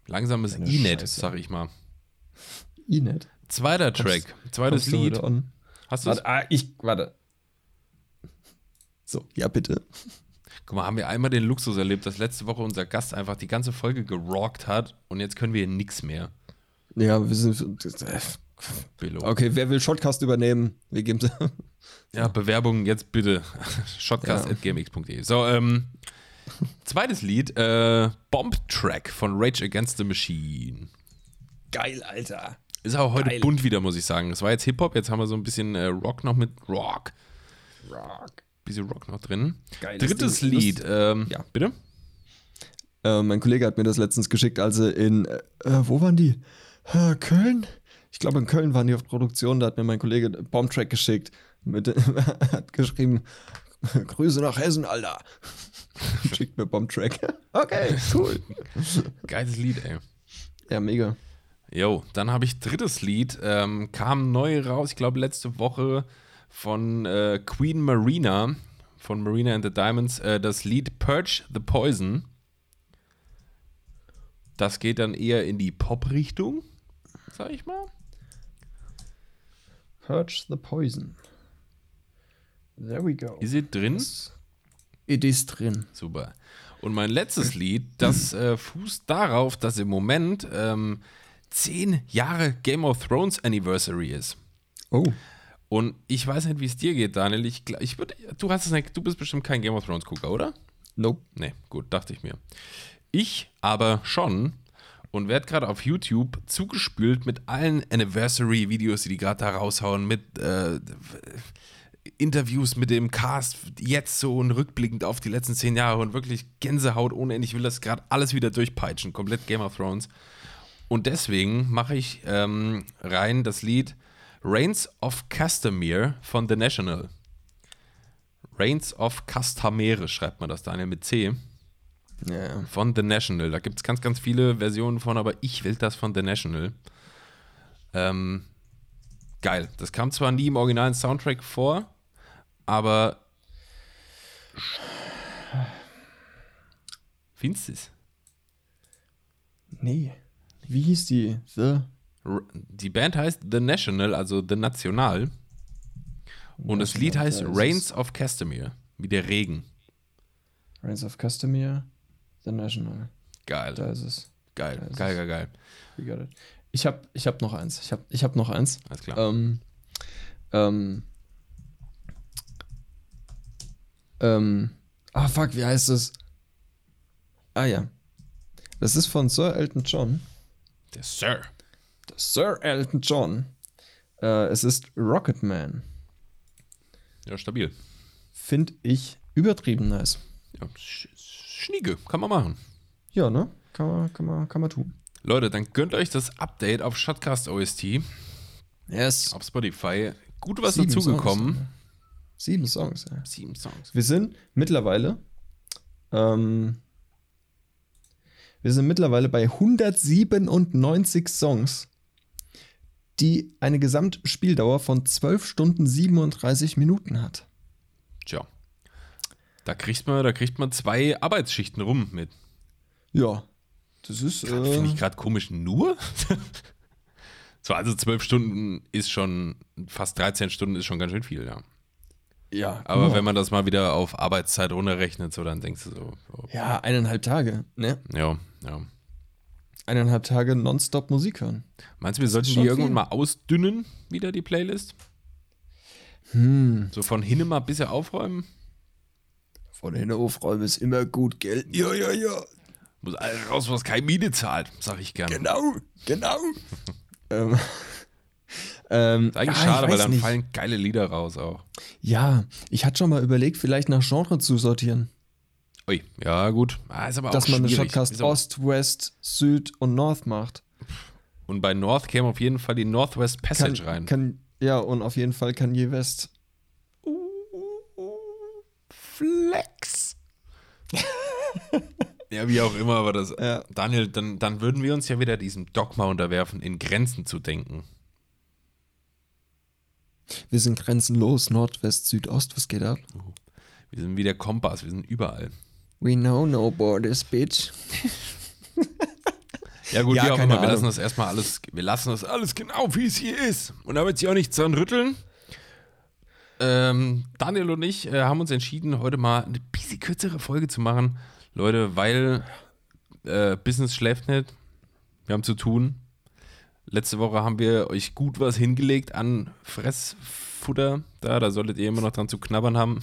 S1: Langsames
S2: Scheiße.
S1: sag ich mal.
S2: Inet.
S1: Zweiter Track, zweites
S2: Kommst
S1: Lied. Hast du
S2: ah, ich, warte. So, ja, bitte.
S1: Guck mal, haben wir einmal den Luxus erlebt, dass letzte Woche unser Gast einfach die ganze Folge gerockt hat und jetzt können wir hier nichts mehr.
S2: Ja, wir sind.
S1: Billo.
S2: Okay, wer will Shotcast übernehmen? Wir geben
S1: Ja, Bewerbungen jetzt bitte. Shotcast.gmx.de. So, ähm, zweites Lied, äh, Bomb Track von Rage Against the Machine.
S2: Geil, Alter.
S1: Ist auch heute
S2: Geil.
S1: bunt wieder, muss ich sagen. Das war jetzt Hip-Hop, jetzt haben wir so ein bisschen äh, Rock noch mit Rock.
S2: Rock.
S1: Bisschen Rock noch drin.
S2: Geiles
S1: Drittes
S2: Ding.
S1: Lied, ähm,
S2: Ja.
S1: bitte?
S2: Äh, mein Kollege hat mir das letztens geschickt, als sie in, äh, wo waren die? Äh, Köln? Ich glaube, in Köln waren die auf Produktion. Da hat mir mein Kollege Bombtrack geschickt. Mit, hat geschrieben, Grüße nach Hessen, Alter. Schickt mir Bombtrack. Okay, cool.
S1: Geiles Lied, ey.
S2: Ja, mega.
S1: Jo, dann habe ich drittes Lied, ähm, kam neu raus, ich glaube letzte Woche von äh, Queen Marina, von Marina and the Diamonds, äh, das Lied Purge the Poison. Das geht dann eher in die Pop-Richtung, sag ich mal.
S2: Purge the Poison. There we go.
S1: Ist sie drin?
S2: It is drin.
S1: Super. Und mein letztes Lied, das äh, fußt darauf, dass im Moment ähm, zehn Jahre Game of Thrones Anniversary ist.
S2: Oh.
S1: Und ich weiß nicht, wie es dir geht, Daniel. Ich, ich würde, du hast es nicht, du bist bestimmt kein Game of Thrones Gucker, oder?
S2: Nope.
S1: Nee, gut, dachte ich mir. Ich aber schon und werde gerade auf YouTube zugespült mit allen Anniversary-Videos, die die gerade da raushauen, mit äh, Interviews mit dem Cast, jetzt so und rückblickend auf die letzten zehn Jahre und wirklich Gänsehaut ohne Ende. Ich will das gerade alles wieder durchpeitschen, komplett Game of Thrones. Und deswegen mache ich ähm, rein das Lied Reigns of Castamere von The National. Reigns of Castamere schreibt man das, Daniel, mit C.
S2: Ja.
S1: Von The National. Da gibt es ganz, ganz viele Versionen von, aber ich will das von The National. Ähm, geil. Das kam zwar nie im originalen Soundtrack vor, aber. Findest du es?
S2: Nee. Wie hieß die? The
S1: Die Band heißt The National, also The National. Und das Lied heißt
S2: da
S1: Rains of Castamere, wie der Regen.
S2: Reigns of Castamere. The National.
S1: Geil,
S2: Da ist es.
S1: geil,
S2: ist
S1: geil,
S2: es.
S1: geil, geil.
S2: We got it. Ich habe ich hab noch eins. Ich habe ich hab noch eins.
S1: Alles klar.
S2: Ähm, ähm, ähm, ah, fuck, wie heißt es? Ah, ja. Das ist von Sir Elton John.
S1: Der Sir.
S2: Sir Elton John. Äh, es ist Rocketman.
S1: Ja, stabil.
S2: Finde ich übertrieben nice.
S1: Ja, Schnieke, kann man machen.
S2: Ja, ne? Kann man, kann man, kann man tun.
S1: Leute, dann gönnt euch das Update auf Shotcast OST
S2: Yes.
S1: auf Spotify. Gut was dazugekommen.
S2: Sieben Songs, ja.
S1: Sieben Songs.
S2: Wir sind mittlerweile, ähm, wir sind mittlerweile bei 197 Songs, die eine Gesamtspieldauer von 12 Stunden 37 Minuten hat.
S1: Tja. Da kriegt man, da kriegt man zwei Arbeitsschichten rum mit.
S2: Ja, das ist.
S1: Finde
S2: Äh,
S1: ich gerade komisch, nur? so, also zwölf Stunden ist schon, fast 13 Stunden ist schon ganz schön viel, ja.
S2: ja,
S1: Aber
S2: guck
S1: wenn man das mal wieder auf Arbeitszeit runterrechnet, so, dann denkst du so, oh,
S2: Ja, eineinhalb Tage, ne?
S1: ja, ja.
S2: Eineinhalb Tage nonstop Musik hören.
S1: Meinst du, wir sollten die irgendwann mal ausdünnen, wieder die Playlist?
S2: Hm.
S1: So von hinne mal ein bisschen aufräumen?
S2: Von den Aufräumen ist immer gut Geld. Ja, ja, ja.
S1: Muss alles raus, was keine Miete zahlt, sag ich gerne.
S2: Genau, genau. ähm, ähm,
S1: Ist eigentlich
S2: ah,
S1: schade, weil dann
S2: nicht.
S1: fallen geile Lieder raus auch.
S2: Ja, ich hatte schon mal überlegt, vielleicht nach Genre zu sortieren.
S1: Ui, ja, gut. Ah, ist aber
S2: Dass
S1: auch
S2: man
S1: Ist aber-
S2: Ost, West, Süd und North macht.
S1: Und bei North käme auf jeden Fall die Northwest
S2: Kann,
S1: Passage rein.
S2: kann, ja, und auf jeden Fall Kanye West.
S1: Flex. ja, wie auch immer, aber das.
S2: Ja.
S1: Daniel, dann, dann würden wir uns ja wieder diesem Dogma unterwerfen, in Grenzen zu denken.
S2: Wir sind grenzenlos, Nord, West, Süd, Ost, was geht ab?
S1: Wir sind wie der Kompass, wir sind überall.
S2: We know no borders, bitch.
S1: Ja gut,
S2: Ja,
S1: wie auch immer, wir lassen das erstmal alles, wir lassen das alles genau, wie es hier ist. Und damit sie auch nichts dran rütteln. Ähm, Daniel und ich äh, haben uns entschieden, heute mal eine bisschen kürzere Folge zu machen. Leute, weil äh, Business schläft nicht. Wir haben zu tun. Letzte Woche haben wir euch gut was hingelegt an Fressfutter. Da, da solltet ihr immer noch dran zu knabbern haben.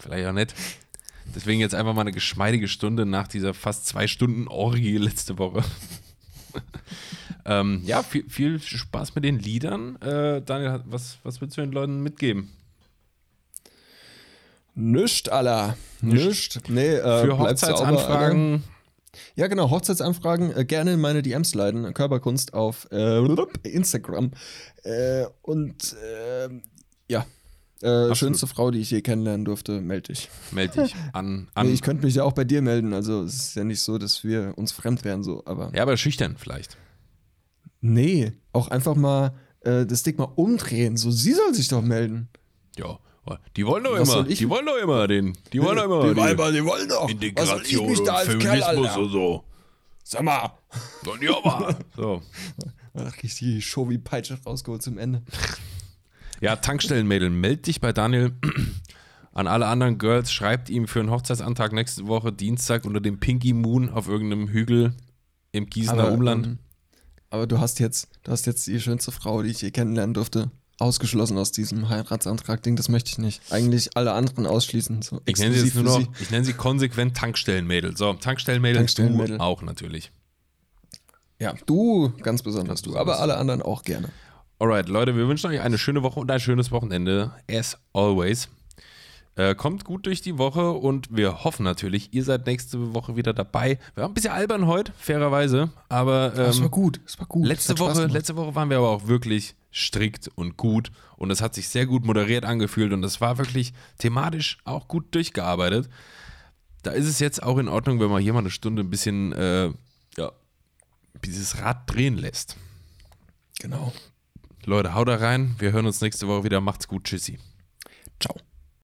S1: Vielleicht auch nicht. Deswegen jetzt einfach mal eine geschmeidige Stunde nach dieser fast zwei Stunden Orgie letzte Woche. Ähm, ja, viel, viel Spaß mit den Liedern. Äh, Daniel, was, was willst du den Leuten mitgeben?
S2: Nischt, Alter. Nischt. Nee, äh,
S1: Für Hochzeitsanfragen.
S2: Ja, genau, Hochzeitsanfragen äh, gerne in meine DMs leiten. Körperkunst auf äh, Instagram. Äh, und äh, ja, äh, schönste Frau, die ich je kennenlernen durfte, melde dich.
S1: Meld dich an. an
S2: Nee, ich könnte mich ja auch bei dir melden. Also es ist ja nicht so, dass wir uns fremd wären, so, aber.
S1: ja, aber schüchtern vielleicht.
S2: Nee, auch einfach mal äh, das Ding mal umdrehen. So, sie soll sich doch melden.
S1: Ja, die wollen doch
S2: Was
S1: immer.
S2: ich-
S1: Die wollen doch immer den. Die wollen doch immer
S2: die Weiber, die wollen doch.
S1: Integration
S2: ich da
S1: und
S2: als
S1: Feminismus und so.
S2: Sag mal.
S1: Und ja, aber. So.
S2: Ach, richtig die Show wie Peitsche rausgeholt zum Ende.
S1: Ja, Tankstellenmädel, meld dich bei Daniel. An alle anderen Girls, schreibt ihm für einen Hochzeitsantrag nächste Woche Dienstag unter dem Pinky Moon auf irgendeinem Hügel im Gießener Umland.
S2: Aber du hast jetzt, du hast jetzt die schönste Frau, die ich je kennenlernen durfte, ausgeschlossen aus diesem Heiratsantrag-Ding. Das möchte ich nicht. Eigentlich alle anderen ausschließen. So
S1: ich nenne sie jetzt nur noch, ich nenne sie konsequent Tankstellenmädel. So, Tankstellenmädel,
S2: Tankstellenmädel.
S1: du auch natürlich.
S2: Ja, du ganz besonders du, aber alle anderen auch gerne.
S1: Alright, Leute, wir wünschen euch eine schöne Woche und ein schönes Wochenende. As always. Äh, kommt gut durch die Woche und wir hoffen natürlich, ihr seid nächste Woche wieder dabei. Wir waren ein bisschen albern heute, fairerweise, aber ähm,
S2: Es war gut, es war gut.
S1: letzte Woche, letzte Woche waren wir aber auch wirklich strikt und gut und es hat sich sehr gut moderiert angefühlt und es war wirklich thematisch auch gut durchgearbeitet. Da ist es jetzt auch in Ordnung, wenn man hier mal eine Stunde ein bisschen äh, ja, dieses Rad drehen lässt.
S2: Genau.
S1: Leute, haut da rein. Wir hören uns nächste Woche wieder. Macht's gut. Tschüssi.
S2: Ciao.